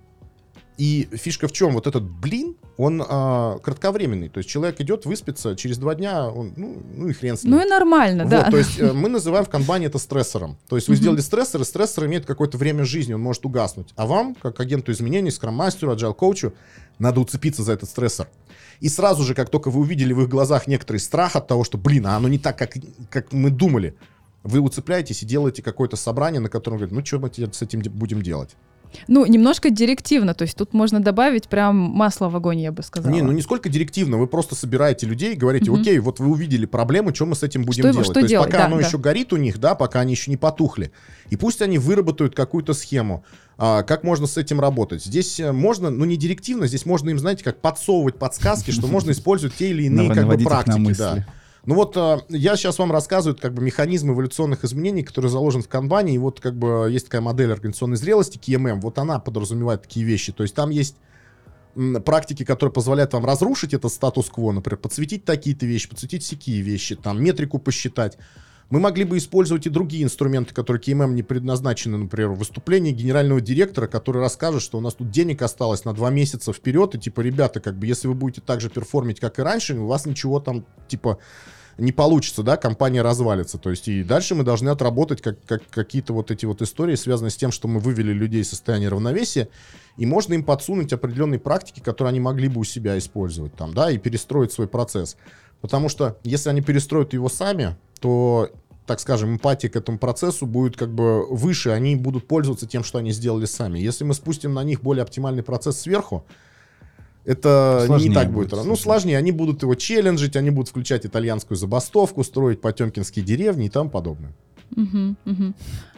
И фишка в чем? Вот этот блин, он а, кратковременный. То есть человек идет выспится, через два дня, он, ну, ну и хрен с ним. Ну и нормально, вот, да. То есть э, мы называем в канбане это стрессором. То есть вы сделали стрессор, и стрессор имеет какое-то время жизни, он может угаснуть. А вам, как агенту изменений, скрам-мастеру, agile-коучу, надо уцепиться за этот стрессор. И сразу же, как только вы увидели в их глазах некоторый страх от того, что, блин, а оно не так, как, как мы думали, вы уцепляетесь и делаете какое-то собрание, на котором говорят, ну что мы с этим будем делать? Ну, немножко директивно, то есть тут можно добавить прям масло в огонь, я бы сказала. Не, ну не сколько директивно, вы просто собираете людей и говорите, угу. окей, вот вы увидели проблему, что мы с этим будем что, делать? Что то есть делать? пока да, оно да. еще горит у них, да, пока они еще не потухли. И пусть они выработают какую-то схему, а, как можно с этим работать. Здесь э, можно, ну не директивно, здесь можно им, знаете, как подсовывать подсказки, что можно использовать те или иные как бы практики, да. Ну вот э, я сейчас вам рассказываю как бы механизм эволюционных изменений, который заложен в канбане, и вот как бы есть такая модель организационной зрелости, KMM, вот она подразумевает такие вещи, то есть там есть практики, которые позволяют вам разрушить этот статус-кво, например, подсветить такие-то вещи, подсветить всякие вещи, там метрику посчитать. Мы могли бы использовать и другие инструменты, которые KMM не предназначены, например, выступление генерального директора, который расскажет, что у нас тут денег осталось на два месяца вперед, и типа, ребята, как бы, если вы будете так же перформить, как и раньше, у вас ничего там, типа, не получится, да, компания развалится. То есть и дальше мы должны отработать как, как, какие-то вот эти вот истории, связанные с тем, что мы вывели людей из состояния равновесия, и можно им подсунуть определенные практики, которые они могли бы у себя использовать там, да, и перестроить свой процесс. Потому что если они перестроят его сами, то так скажем, эмпатия к этому процессу будет как бы выше, они будут пользоваться тем, что они сделали сами. Если мы спустим на них более оптимальный процесс сверху, это сложнее не так будет. будет ну, сложнее. Они будут его челленджить, они будут включать итальянскую забастовку, строить потемкинские деревни и тому подобное. Угу, угу.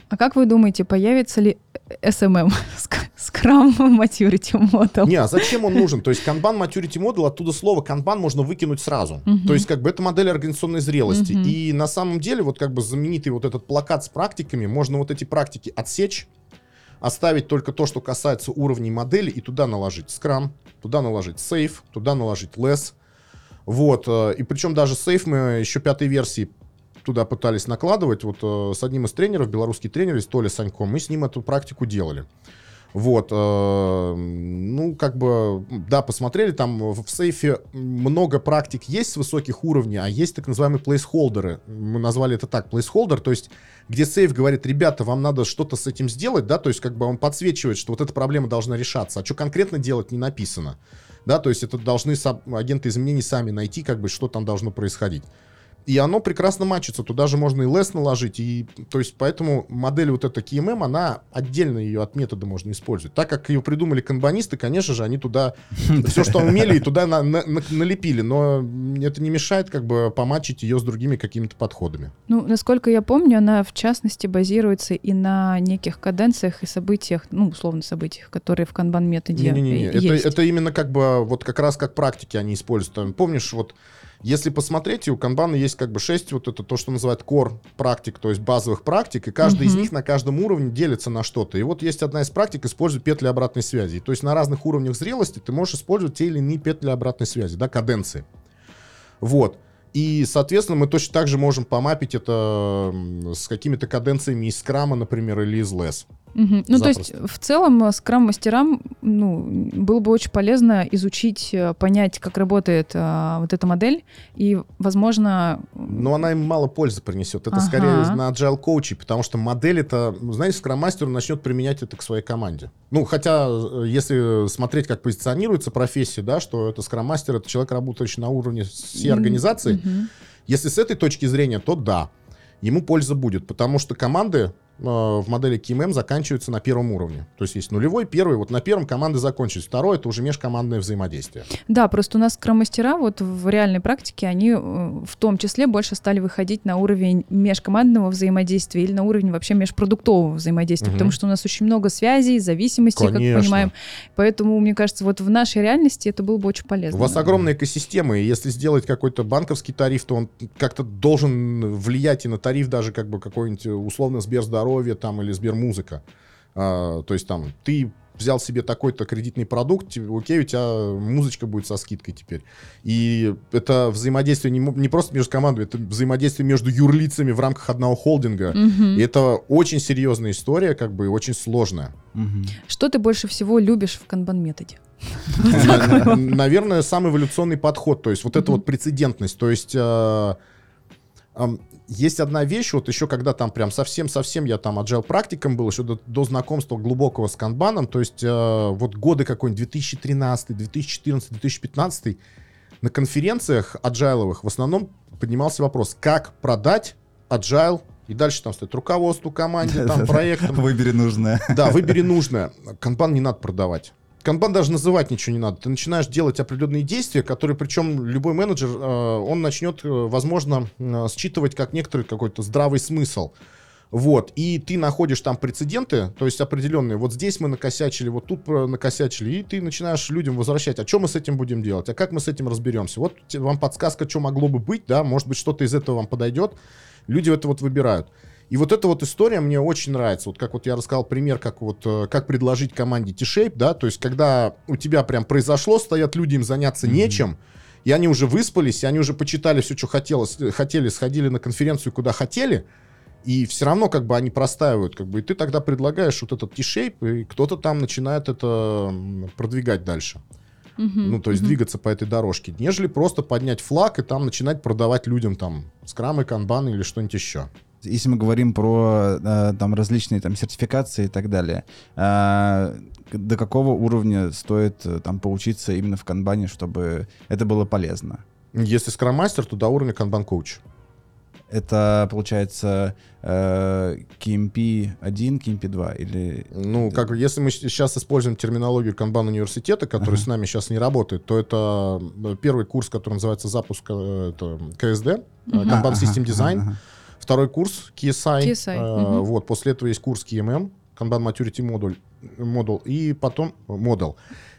А как вы думаете, появится ли SMM, [laughs] Scrum Maturity Model? Не, а зачем он нужен? То есть Kanban Maturity Model, оттуда слово Kanban можно выкинуть сразу. Uh-huh. То есть как бы это модель организационной зрелости. Uh-huh. И на самом деле вот как бы знаменитый вот этот плакат с практиками, можно вот эти практики отсечь, оставить только то, что касается уровней модели, и туда наложить Scrum, туда наложить Safe, туда наложить Less. Вот, э, и причем даже Safe мы еще пятой версии туда пытались накладывать. Вот э, с одним из тренеров, белорусский тренер из Толи Санько, мы с ним эту практику делали. Вот, э, ну, как бы, да, посмотрели, там в сейфе много практик есть с высоких уровней, а есть так называемые плейсхолдеры. Мы назвали это так, плейсхолдер, то есть, где сейф говорит, ребята, вам надо что-то с этим сделать, да, то есть, как бы он подсвечивает, что вот эта проблема должна решаться, а что конкретно делать не написано. Да, то есть это должны агенты изменений сами найти, как бы, что там должно происходить. И оно прекрасно мачится. Туда же можно и лес наложить. И, то есть, поэтому модель вот эта KMM, она отдельно ее от метода можно использовать. Так как ее придумали канбанисты, конечно же, они туда [laughs] все, что умели, и туда на, на, налепили. Но это не мешает как бы помачить ее с другими какими-то подходами. Ну, насколько я помню, она в частности базируется и на неких каденциях и событиях, ну, условно событиях, которые в канбан-методе Не-не-не, это, это именно как бы вот как раз как практики они используют. Помнишь, вот если посмотреть, у канбана есть как бы 6, вот это то, что называют core практик, то есть базовых практик, и каждый uh-huh. из них на каждом уровне делится на что-то. И вот есть одна из практик, использует петли обратной связи. То есть на разных уровнях зрелости ты можешь использовать те или иные петли обратной связи, да, каденции. Вот. И, соответственно, мы точно так же можем помапить это с какими-то каденциями из скрама, например, или из лес. Угу. Ну, то есть, в целом, э, скрам-мастерам ну, было бы очень полезно изучить, э, понять, как работает а, вот эта модель, и, возможно... Но она им мало пользы принесет. Это ага. скорее на agile коучи, потому что модель это, знаете, скрам-мастер начнет применять это к своей команде. Ну, хотя, если смотреть, как позиционируется профессия, да, что это скрам-мастер, это человек, работающий на уровне всей организации, если с этой точки зрения, то да, ему польза будет, потому что команды в модели KMM заканчиваются на первом уровне. То есть есть нулевой, первый, вот на первом команды закончились. Второй — это уже межкомандное взаимодействие. Да, просто у нас скромастера вот в реальной практике, они э, в том числе больше стали выходить на уровень межкомандного взаимодействия или на уровень вообще межпродуктового взаимодействия, угу. потому что у нас очень много связей, зависимостей, Конечно. как понимаем. Поэтому, мне кажется, вот в нашей реальности это было бы очень полезно. У вас огромная экосистема, и если сделать какой-то банковский тариф, то он как-то должен влиять и на тариф даже как бы какой-нибудь условно Сберздоровье здоровье там или Сбермузыка. А, то есть там ты взял себе такой-то кредитный продукт, окей, у тебя музычка будет со скидкой теперь. И это взаимодействие не, не просто между командами, это взаимодействие между юрлицами в рамках одного холдинга. Угу. И это очень серьезная история, как бы очень сложная. Угу. Что ты больше всего любишь в канбан-методе? [laughs] Наверное, самый эволюционный подход, то есть вот эта вот прецедентность, то есть а, есть одна вещь, вот еще когда там прям совсем-совсем я там agile практиком был, еще до, до знакомства глубокого с канбаном, то есть э, вот годы какой-нибудь 2013, 2014, 2015, на конференциях аджайловых в основном поднимался вопрос, как продать agile и дальше там стоит руководству, команде, там, проектам. Выбери нужное. Да, выбери нужное. Канбан не надо продавать. Канбан даже называть ничего не надо. Ты начинаешь делать определенные действия, которые, причем любой менеджер, э, он начнет, э, возможно, э, считывать как некоторый какой-то здравый смысл. Вот, и ты находишь там прецеденты, то есть определенные, вот здесь мы накосячили, вот тут накосячили, и ты начинаешь людям возвращать, а что мы с этим будем делать, а как мы с этим разберемся. Вот вам подсказка, что могло бы быть, да, может быть, что-то из этого вам подойдет. Люди это вот выбирают. И вот эта вот история мне очень нравится. Вот как вот я рассказал пример, как вот э, как предложить команде T-Shape, да, то есть когда у тебя прям произошло, стоят люди, им заняться mm-hmm. нечем, и они уже выспались, и они уже почитали все, что хотелось, э, хотели, сходили на конференцию, куда хотели, и все равно как бы они простаивают, как бы, и ты тогда предлагаешь вот этот T-Shape, и кто-то там начинает это продвигать дальше. Мгм, ну, то есть мгм. двигаться по этой дорожке, нежели просто поднять флаг и там начинать продавать людям там скрамы, канбаны или что-нибудь еще. Если мы говорим про э, там различные там сертификации и так далее, э, до какого уровня стоит э, там поучиться именно в канбане, чтобы это было полезно? Если скрам-мастер, то до уровня канбан-коуч. Это получается э, KMP 1, KMP 2 или... Ну, как если мы сейчас используем терминологию канбан университета, который Ага. с нами сейчас не работает, то это первый курс, который называется запуск это, КСД. Kanban System ага, Design. ага, ага. Второй курс KSI. KSI, э, мгм. Вот, после этого есть курс KMM, Kanban Maturity Module, модуль, и потом модул.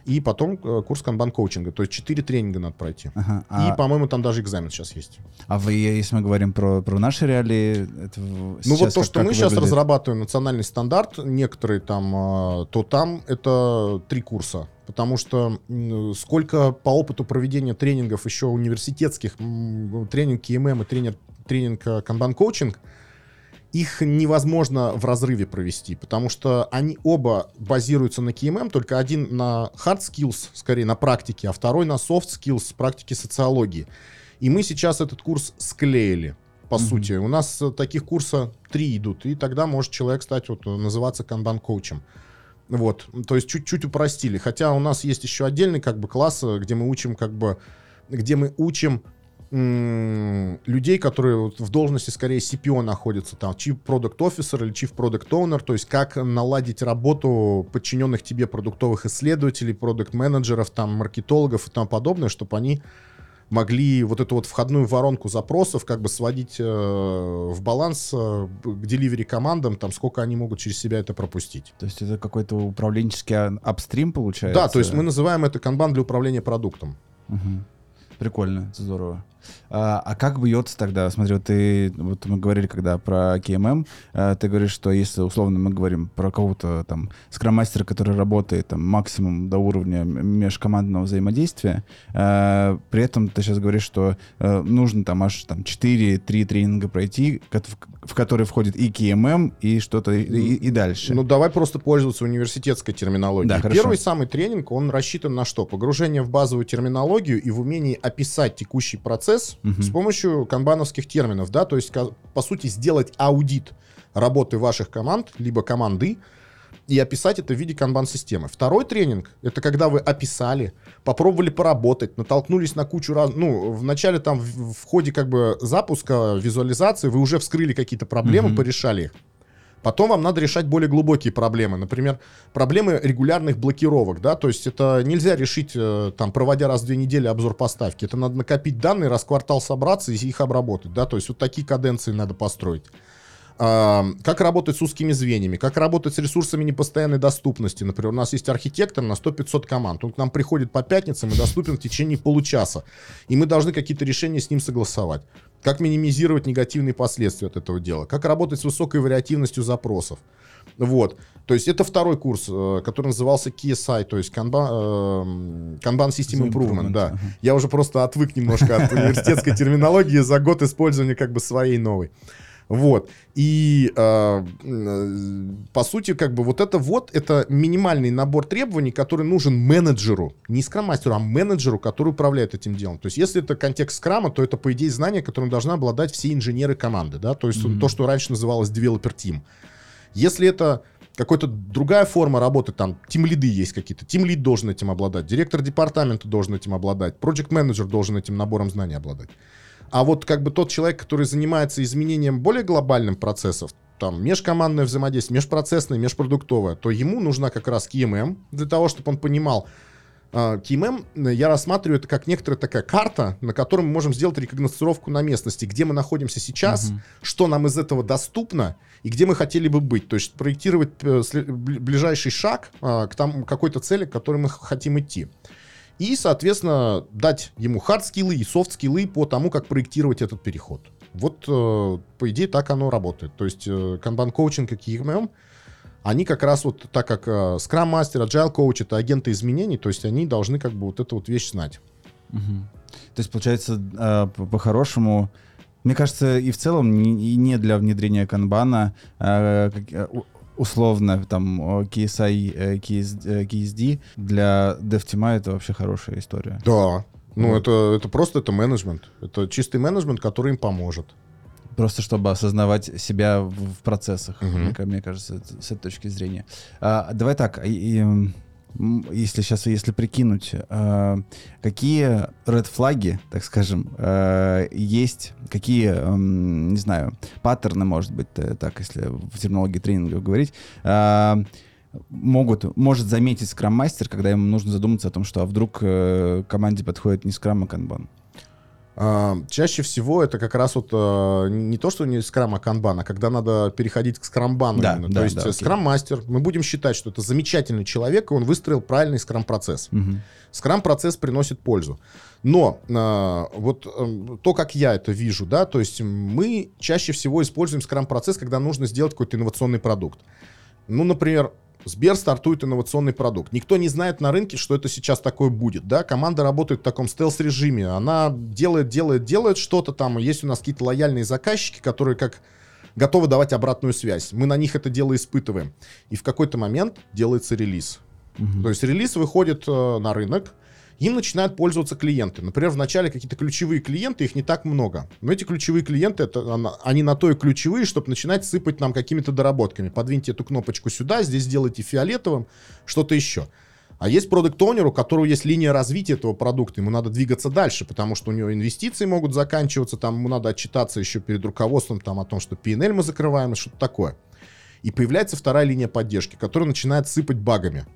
И потом э, курс канбан коучинга. То есть четыре тренинга надо пройти. Ага. И, А, по-моему, там даже экзамен сейчас есть. а вы, если мы говорим про, про наши реалии, это Ну сейчас вот то, как- что как мы сейчас выглядит? разрабатываем национальный стандарт, некоторые там, э, то там это три курса. Потому что сколько по опыту проведения тренингов еще университетских, тренинг КММ и тренер, тренинг э, канбан-коучинг, их невозможно в разрыве провести, потому что они оба базируются на КММ, только один на hard skills, скорее на практике, а второй на soft skills, практике социологии. И мы сейчас этот курс склеили, по Мгм. сути. У нас э, таких курса три идут, и тогда может человек стать вот называться канбан-коучем. Вот, то есть чуть-чуть упростили. Хотя у нас есть еще отдельный как бы класс, э, где мы учим как бы, где мы учим людей, которые вот в должности скорее CPO находятся, там Chief Product Officer или Chief Product Owner, то есть как наладить работу подчиненных тебе продуктовых исследователей, продукт-менеджеров, там маркетологов и тому подобное, чтобы они могли вот эту вот входную воронку запросов как бы сводить э, в баланс э, к деливери командам, там сколько они могут через себя это пропустить. То есть это какой-то управленческий апстрим получается? Да, то есть мы называем это канбан для управления продуктом. Мгм. Прикольно, здорово. А, а как бьется тогда? Смотри, вот ты, вот мы говорили когда про КММ, а, ты говоришь, что если условно мы говорим про кого-то там скроммастера, который работает там максимум до уровня межкомандного взаимодействия, а, при этом ты сейчас говоришь, что э, нужно там аж там 4-3 тренинга пройти, в, в которые входит и КММ, и что-то и, и- и дальше. Ну, давай просто пользоваться университетской терминологией. Да, хорошо. Первый самый тренинг, он рассчитан на что? Погружение в базовую терминологию и в умении описать текущий процесс Мгм. с помощью канбановских терминов, да, то есть, по сути, сделать аудит работы ваших команд, либо команды, и описать это в виде канбан-системы. Второй тренинг — это когда вы описали, попробовали поработать, натолкнулись на кучу раз... Ну, в начале там, в, в ходе как бы запуска визуализации вы уже вскрыли какие-то проблемы, Мгм. порешали их. Потом вам надо решать более глубокие проблемы. Например, проблемы регулярных блокировок, да, то есть это нельзя решить, э, там, проводя раз в две недели обзор поставки. Это надо накопить данные, раз в квартал собраться и их обработать, да, то есть вот такие каденции надо построить. Как работать с узкими звеньями, как работать с ресурсами непостоянной доступности. Например, у нас есть архитектор на 100-500 команд. Он к нам приходит по пятницам и доступен в течение получаса. И мы должны какие-то решения с ним согласовать. Как минимизировать негативные последствия от этого дела. Как работать с высокой вариативностью запросов. Вот. То есть это второй курс, э, который назывался KSI, то есть Kanban, э, Kanban System Improvement. Да. Я уже просто отвык немножко от университетской [laughs] терминологии за год использования как бы своей новой. Вот. И э, э, по сути, как бы вот это вот, это минимальный набор требований, который нужен менеджеру, не скрам-мастеру, а менеджеру, который управляет этим делом. То есть, если это контекст скрама, то это, по идее, знания, которым должны обладать все инженеры команды, да, то есть Мгм. то, что раньше называлось developer team. Если это какая-то другая форма работы, там, тим-лиды есть какие-то, тим-лид должен этим обладать, директор департамента должен этим обладать, project менеджер должен этим набором знаний обладать. А вот как бы тот человек, который занимается изменением более глобальным процессов, там, межкомандное взаимодействие, межпроцессное, межпродуктовое, то ему нужна как раз KMM для того, чтобы он понимал, а, KMM э, я рассматриваю это как некоторая такая карта, на которой мы можем сделать рекогносцировку на местности, где мы находимся сейчас, Мгм. что нам из этого доступно и где мы хотели бы быть. То есть проектировать э, ближайший шаг а, к там, какой-то цели, к которой мы хотим идти. И, соответственно, дать ему хард-скиллы и софт-скиллы по тому, как проектировать этот переход. Вот, э, по идее, так оно работает. То есть канбан-коучинг и KMM, они как раз вот, так как Scrum Master, Agile Coach — это агенты изменений, то есть они должны как бы вот эту вот вещь знать. Мгм. То есть, получается, э, по- по-хорошему, мне кажется, и в целом не, для внедрения канбана, э, э, у- условно там KSI, KS, KSD для DevTeam это вообще хорошая история. Да. Ну, Вот. это, это просто это менеджмент. Это чистый менеджмент, который им поможет. Просто чтобы осознавать себя в, в процессах, Мгм. мне, мне кажется, с этой точки зрения. А, давай так, и- и, если сейчас, если прикинуть, а, какие red флаги, так скажем, а, есть, какие, не знаю, паттерны, может быть, так, если в терминологии тренинга говорить, а, могут, может заметить скрам-мастер, когда ему нужно задуматься о том, что а вдруг э, команде подходит не скрам, а канбан. Чаще всего это как раз вот а, не то, что не скрам, а канбан, а когда надо переходить к скрамбану. Да, именно. да, то есть да, э, скрам-мастер, мы будем считать, что это замечательный человек, и он выстроил правильный скрам-процесс. Мгм. Скрам-процесс приносит пользу. Но а, вот то, как я это вижу, да, то есть мы чаще всего используем скрам-процесс, когда нужно сделать какой-то инновационный продукт. Ну, например, Сбер стартует инновационный продукт. Никто не знает на рынке, что это сейчас такое будет. Да? Команда работает в таком стелс-режиме. Она делает, делает, делает что-то там. Есть у нас какие-то лояльные заказчики, которые как готовы давать обратную связь. Мы на них это дело испытываем. И в какой-то момент делается релиз. Мгм. То есть релиз выходит э, на рынок, им начинают пользоваться клиенты. Например, вначале какие-то ключевые клиенты, их не так много. Но эти ключевые клиенты, это, они на то и ключевые, чтобы начинать сыпать нам какими-то доработками. Подвиньте эту кнопочку сюда, здесь сделайте фиолетовым, что-то еще. А есть продукт у которого есть линия развития этого продукта, ему надо двигаться дальше, потому что у него инвестиции могут заканчиваться, там ему надо отчитаться еще перед руководством там, о том, что P&L мы закрываем, и что-то такое. И появляется вторая линия поддержки, которая начинает сыпать багами.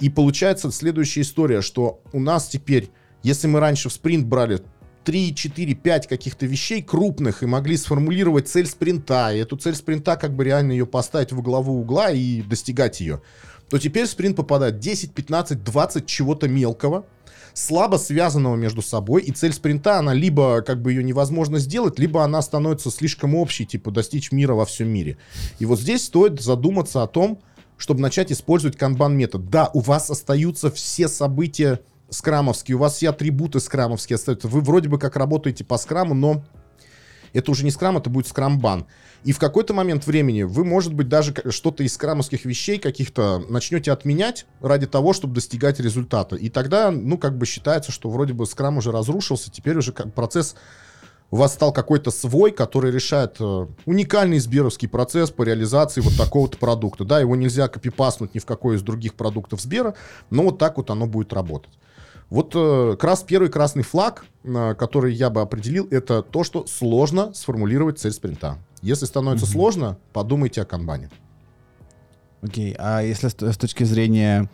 И получается следующая история, что у нас теперь, если мы раньше в спринт брали 3, 4, 5 каких-то вещей крупных и могли сформулировать цель спринта, и эту цель спринта как бы реально ее поставить в главу угла и достигать ее, то теперь в спринт попадает 10, 15, 20 чего-то мелкого, слабо связанного между собой, и цель спринта, она либо как бы ее невозможно сделать, либо она становится слишком общей, типа достичь мира во всем мире. И вот здесь стоит задуматься о том, чтобы начать использовать канбан метод. Да, у вас остаются все события скрамовские, у вас все атрибуты скрамовские остаются. Вы вроде бы как работаете по скраму, но это уже не скрам, это будет скрамбан. И в какой-то момент времени вы, может быть, даже что-то из скрамовских вещей каких-то начнете отменять ради того, чтобы достигать результата. И тогда, ну, как бы считается, что вроде бы скрам уже разрушился, теперь уже как процесс у вас стал какой-то свой, который решает э, уникальный сберовский процесс по реализации вот такого-то продукта. Да, его нельзя копипаснуть ни в какой из других продуктов Сбера, но вот так вот оно будет работать. Вот э, крас, первый красный флаг, э, который я бы определил, это то, что сложно сформулировать цель спринта. Если становится Мгм. сложно, подумайте о канбане. Окей, а если с, с точки зрения,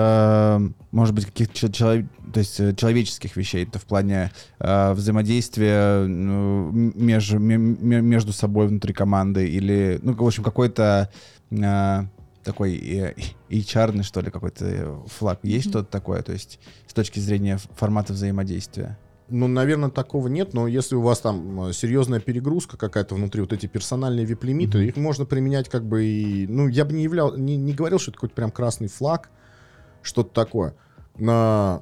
может быть, каких-то чел- чело- то есть, э, человеческих вещей, то в плане э, взаимодействия ну, между, ме- ме- между собой внутри команды или, ну, в общем, какой-то э, такой э, HR, что ли, какой-то э, флаг. Есть Мгм. что-то такое, то есть с точки зрения формата взаимодействия? Ну, наверное, такого нет, но если у вас там э, серьезная перегрузка какая-то внутри, вот эти персональные вип-лимиты, Мгм. их можно применять как бы и... Ну, я бы не, являл, не, не говорил, что это какой-то прям красный флаг, что-то такое. На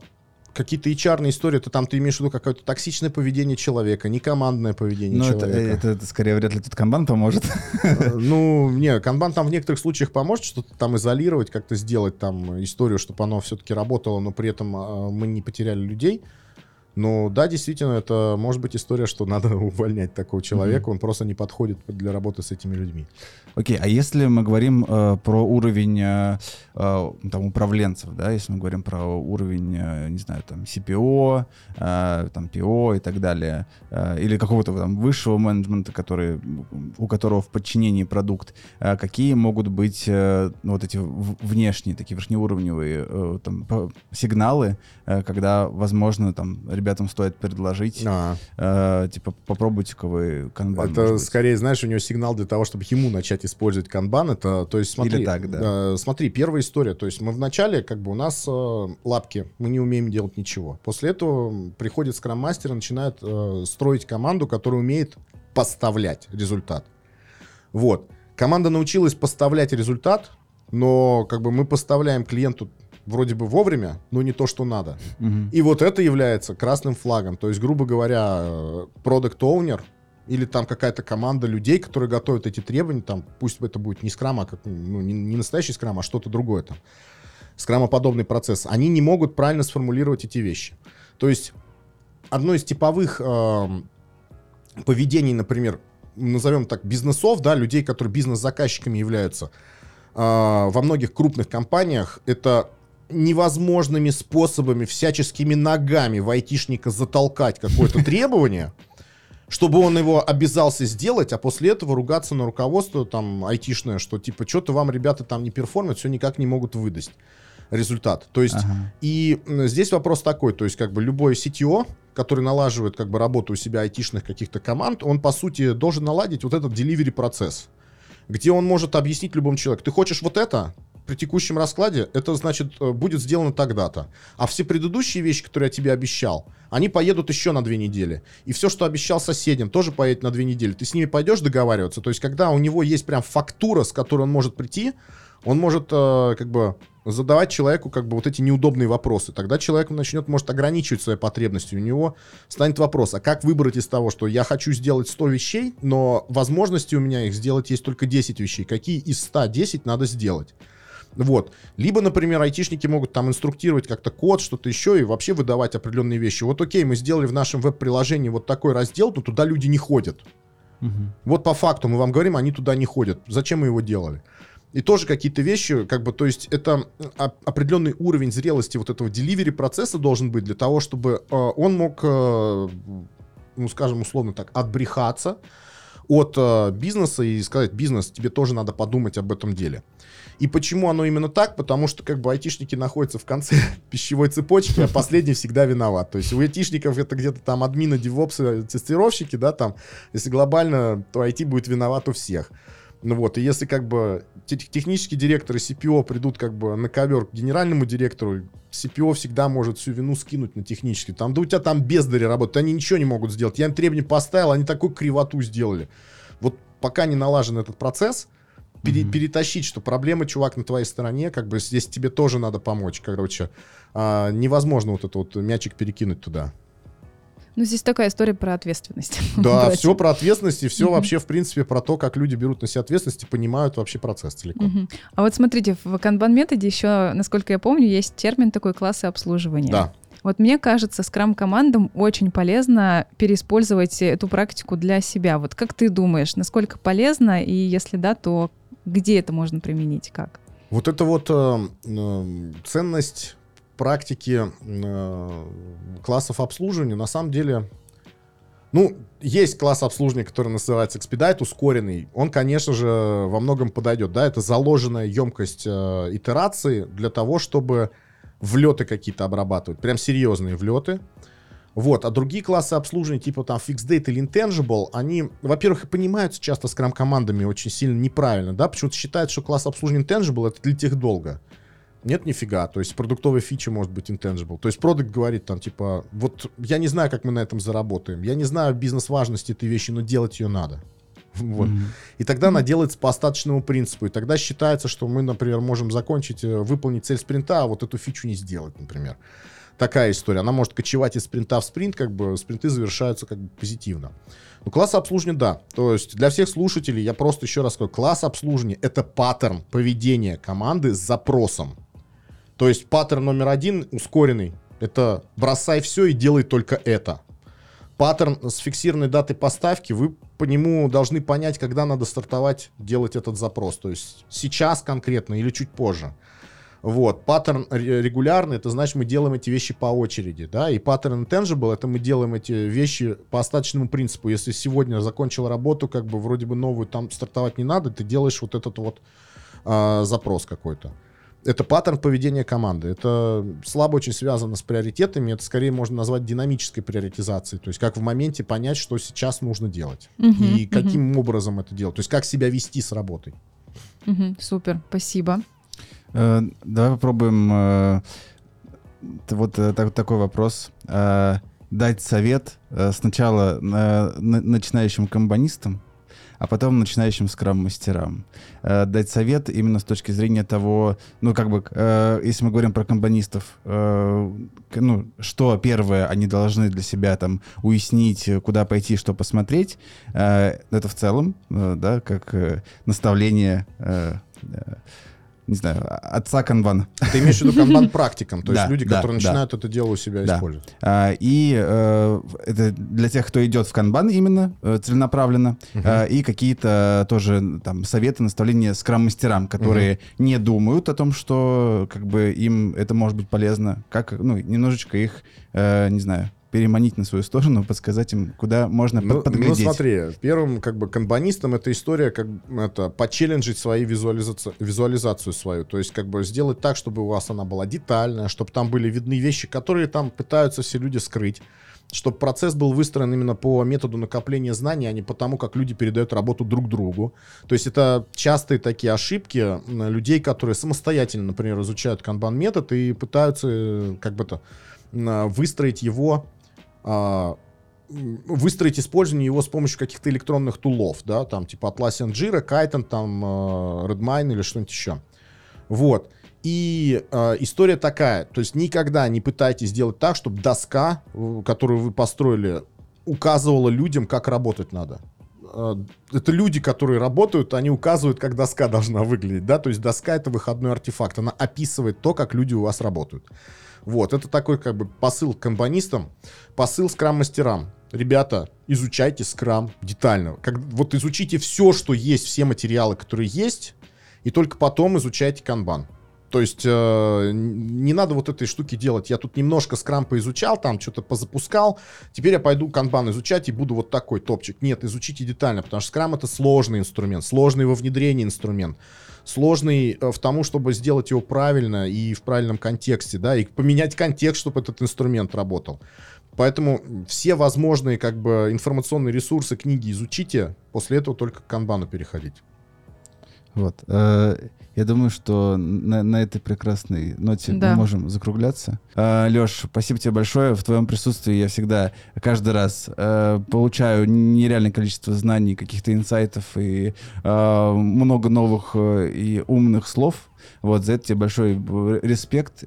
какие-то HR истории, то там ты имеешь в виду какое-то токсичное поведение человека, не командное поведение Ну, это, человека. это, это скорее вряд ли тут канбан поможет. Э, Ну, не, канбан там в некоторых случаях поможет что-то там изолировать, как-то сделать там историю, чтобы оно все-таки работало, но при этом э, мы не потеряли людей. Ну, да, действительно, это может быть история, что надо [laughs] увольнять такого человека, он просто не подходит для работы с этими людьми. Окей, а если мы говорим э, про уровень э, э, там, управленцев, да, если мы говорим про уровень, э, не знаю, там, CPO, э, там, PO и так далее, э, или какого-то там высшего менеджмента, который, у которого в подчинении продукт, э, какие могут быть э, ну, вот эти внешние, такие верхнеуровневые э, там, сигналы, э, когда, возможно, там, ребятам стоит предложить, А, э, типа, попробуйте-ка вы канбан. это скорее, знаешь, у него сигнал для того, чтобы ему начать использовать канбан. Это, то есть, смотри, Или так, да. э, смотри, первая история. То есть мы вначале, как бы у нас э, лапки, мы не умеем делать ничего. После этого приходит скрам-мастер и начинает э, строить команду, которая умеет поставлять результат. Вот. Команда научилась поставлять результат, но как бы мы поставляем клиенту вроде бы вовремя, но не то, что надо. Мгм. И вот это является красным флагом. То есть, грубо говоря, продукт оунер или там какая-то команда людей, которые готовят эти требования, там, пусть это будет не скрам, а как, ну, не, не настоящий скрам, а что-то другое там, скрамоподобный процесс, они не могут правильно сформулировать эти вещи. То есть одно из типовых э, поведений, например, назовем так, бизнесов, да, людей, которые бизнес-заказчиками являются, э, во многих крупных компаниях, это невозможными способами, всяческими ногами в айтишника затолкать какое-то [laughs] требование, чтобы он его обязался сделать, а после этого ругаться на руководство там айтишное, что типа что-то вам ребята там не перформят, все никак не могут выдать результат. То есть, ага. и здесь вопрос такой, то есть, как бы любой CTO, который налаживает как бы работу у себя айтишных каких-то команд, он, по сути, должен наладить вот этот delivery процесс, где он может объяснить любому человеку, ты хочешь вот это, при текущем раскладе, это значит, э, будет сделано тогда-то. А все предыдущие вещи, которые я тебе обещал, они поедут еще на две недели. И все, что обещал соседям, тоже поедет на две недели. Ты с ними пойдешь договариваться. То есть, когда у него есть прям фактура, с которой он может прийти, он может э, как бы задавать человеку как бы вот эти неудобные вопросы. Тогда человек начнет, может, ограничивать свои потребности. У него станет вопрос, а как выбрать из того, что я хочу сделать 100 вещей, но возможности у меня их сделать есть только 10 вещей. Какие из 100 10 надо сделать? Вот. Либо, например, айтишники могут там инструктировать как-то код, что-то еще, и вообще выдавать определенные вещи. Вот окей, мы сделали в нашем веб-приложении вот такой раздел, но туда люди не ходят. Угу. Вот по факту мы вам говорим, они туда не ходят. Зачем мы его делали? И тоже какие-то вещи, как бы, то есть это определенный уровень зрелости вот этого delivery процесса должен быть для того, чтобы э, он мог, э, ну, скажем, условно так, отбрехаться от э, бизнеса и сказать, бизнес, тебе тоже надо подумать об этом деле. И почему оно именно так? Потому что как бы айтишники находятся в конце [laughs] пищевой цепочки, а последний всегда виноват. То есть у айтишников это где-то там админы, девопсы, тестировщики, да, там, если глобально, то IT будет виноват у всех. Ну вот, и если как бы технические директоры CPO придут как бы на ковер к генеральному директору, CPO всегда может всю вину скинуть на технический. Там, да у тебя там бездари работают, они ничего не могут сделать. Я им требования поставил, они такую кривоту сделали. Вот пока не налажен этот процесс, пере, mm-hmm. перетащить, что проблема, чувак, на твоей стороне, как бы здесь тебе тоже надо помочь, короче. А, невозможно вот этот вот мячик перекинуть туда. Ну, здесь такая история про ответственность. [laughs] Да, все про ответственность и все вообще, в принципе, про то, как люди берут на себя ответственность и понимают вообще процесс целиком. А вот смотрите, в канбан-методе еще, насколько я помню, есть термин такой классы обслуживания. Да. Вот мне кажется, скрам-командам очень полезно переиспользовать эту практику для себя. Вот как ты думаешь, насколько полезно, и если да, то где это можно применить, как? Вот это вот э, э, ценность практики э, классов обслуживания на самом деле ну, есть класс обслуживания, который называется Expedite, ускоренный. Он, конечно же, во многом подойдет. Да, это заложенная емкость э, итерации для того, чтобы влеты какие-то обрабатывать. Прям серьезные влеты. Вот, а другие классы обслуживания, типа там Fixed Date или Intangible, они, во-первых, и понимаются часто скрам-командами очень сильно неправильно, да, почему-то считают, что класс обслуживания Intangible — это для тех долго. Нет, нифига. То есть продуктовая фича может быть intangible. То есть продукт говорит там, типа, вот я не знаю, как мы на этом заработаем. Я не знаю бизнес-важности этой вещи, но делать ее надо. [laughs] Вот. Mm-hmm. И тогда она делается по остаточному принципу. И тогда считается, что мы, например, можем закончить, э, выполнить цель спринта, а вот эту фичу не сделать, например. Такая история. Она может кочевать из спринта в спринт, как бы спринты завершаются как бы позитивно. Ну, класс обслуживания, да. То есть для всех слушателей я просто еще раз скажу, класс обслуживания — это паттерн поведения команды с запросом. То есть паттерн номер один ускоренный. Это бросай все и делай только это. Паттерн с фиксированной датой поставки, вы по нему должны понять, когда надо стартовать, делать этот запрос. То есть сейчас конкретно или чуть позже. Вот. Паттерн регулярный, это значит, мы делаем эти вещи по очереди, да, и паттерн intangible, это мы делаем эти вещи по остаточному принципу. Если сегодня закончил работу, как бы вроде бы новую там стартовать не надо, ты делаешь вот этот вот э, запрос какой-то это паттерн поведения команды. Это слабо очень связано с приоритетами. Это скорее можно назвать динамической приоритизацией. То есть как в моменте понять, что сейчас нужно делать. Угу, и каким угу. образом это делать. То есть как себя вести с работой. Угу, супер, спасибо. Э, давай попробуем э, вот э, так, такой вопрос. Дать совет сначала начинающим комбонистам, а потом начинающим скрам-мастерам. Дать совет именно с точки зрения того, ну, как бы, если мы говорим про комбанистов, ну, что первое они должны для себя там уяснить, куда пойти, что посмотреть, это в целом, да, как наставление не знаю, отца канбана. Ты имеешь в виду канбан практикам, то [laughs] есть Да, люди, да, которые да. начинают это дело у себя использовать. А, И э, это для тех, кто идет в канбан именно, э, целенаправленно, А, и какие-то тоже там советы, наставления скрам-мастерам, которые не думают о том, что как бы им это может быть полезно, как, ну, немножечко их, э, не знаю, переманить на свою сторону, подсказать им, куда можно под- Ну, ну, подглядеть. смотри, первым как бы канбанистом эта история как это почелленджить свои визуализацию, визуализацию свою, то есть как бы сделать так, чтобы у вас она была детальная, чтобы там были видны вещи, которые там пытаются все люди скрыть, чтобы процесс был выстроен именно по методу накопления знаний, а не по тому, как люди передают работу друг другу. То есть это частые такие ошибки людей, которые самостоятельно, например, изучают канбан-метод и пытаются э, как бы то м, выстроить его выстроить использование его с помощью каких-то электронных тулов, да, там типа Atlassian Jira, Kaizen, там э, Redmine или что-нибудь еще. Вот. И э, история такая, то есть никогда не пытайтесь сделать так, чтобы доска, э, которую вы построили, указывала людям, как работать надо. Э, Это люди, которые работают, они указывают, как доска должна выглядеть, да, то есть доска это выходной артефакт, она описывает то, как люди у вас работают. Вот, это такой как бы посыл к компанистам, посыл скрам-мастерам. Ребята, изучайте скрам детально. Как, вот изучите все, что есть, все материалы, которые есть, и только потом изучайте канбан. То есть э, не надо вот этой штуки делать. Я тут немножко скрам поизучал, там что-то позапускал. Теперь я пойду канбан изучать и буду вот такой топчик. Нет, изучите детально, потому что скрам это сложный инструмент, сложный во внедрении инструмент, сложный э, в тому, чтобы сделать его правильно и в правильном контексте, да, и поменять контекст, чтобы этот инструмент работал. Поэтому все возможные как бы информационные ресурсы, книги изучите, после этого только к канбану переходить. Вот. Я думаю, что на, на этой прекрасной ноте Да. мы можем закругляться. Леш, спасибо тебе большое. В твоем присутствии я всегда, каждый раз э, получаю нереальное количество знаний, каких-то инсайтов и э, много новых э, и умных слов. Вот, за это тебе большой респект.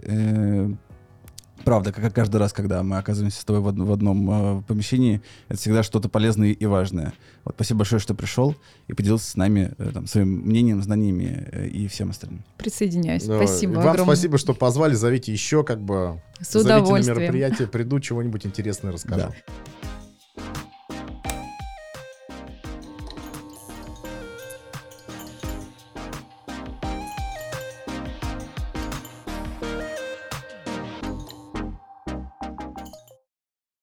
Правда, как каждый раз, когда мы оказываемся с тобой в, од- в одном э, помещении, это всегда что-то полезное и важное. Вот, спасибо большое, что пришел и поделился с нами э, там, своим мнением, знаниями э, и всем остальным. Присоединяюсь. Ну, Спасибо Вам огромное. спасибо, что позвали. Зовите еще, как бы. С Зовите на удовольствием. мероприятие, приду, чего-нибудь интересное расскажу. Да.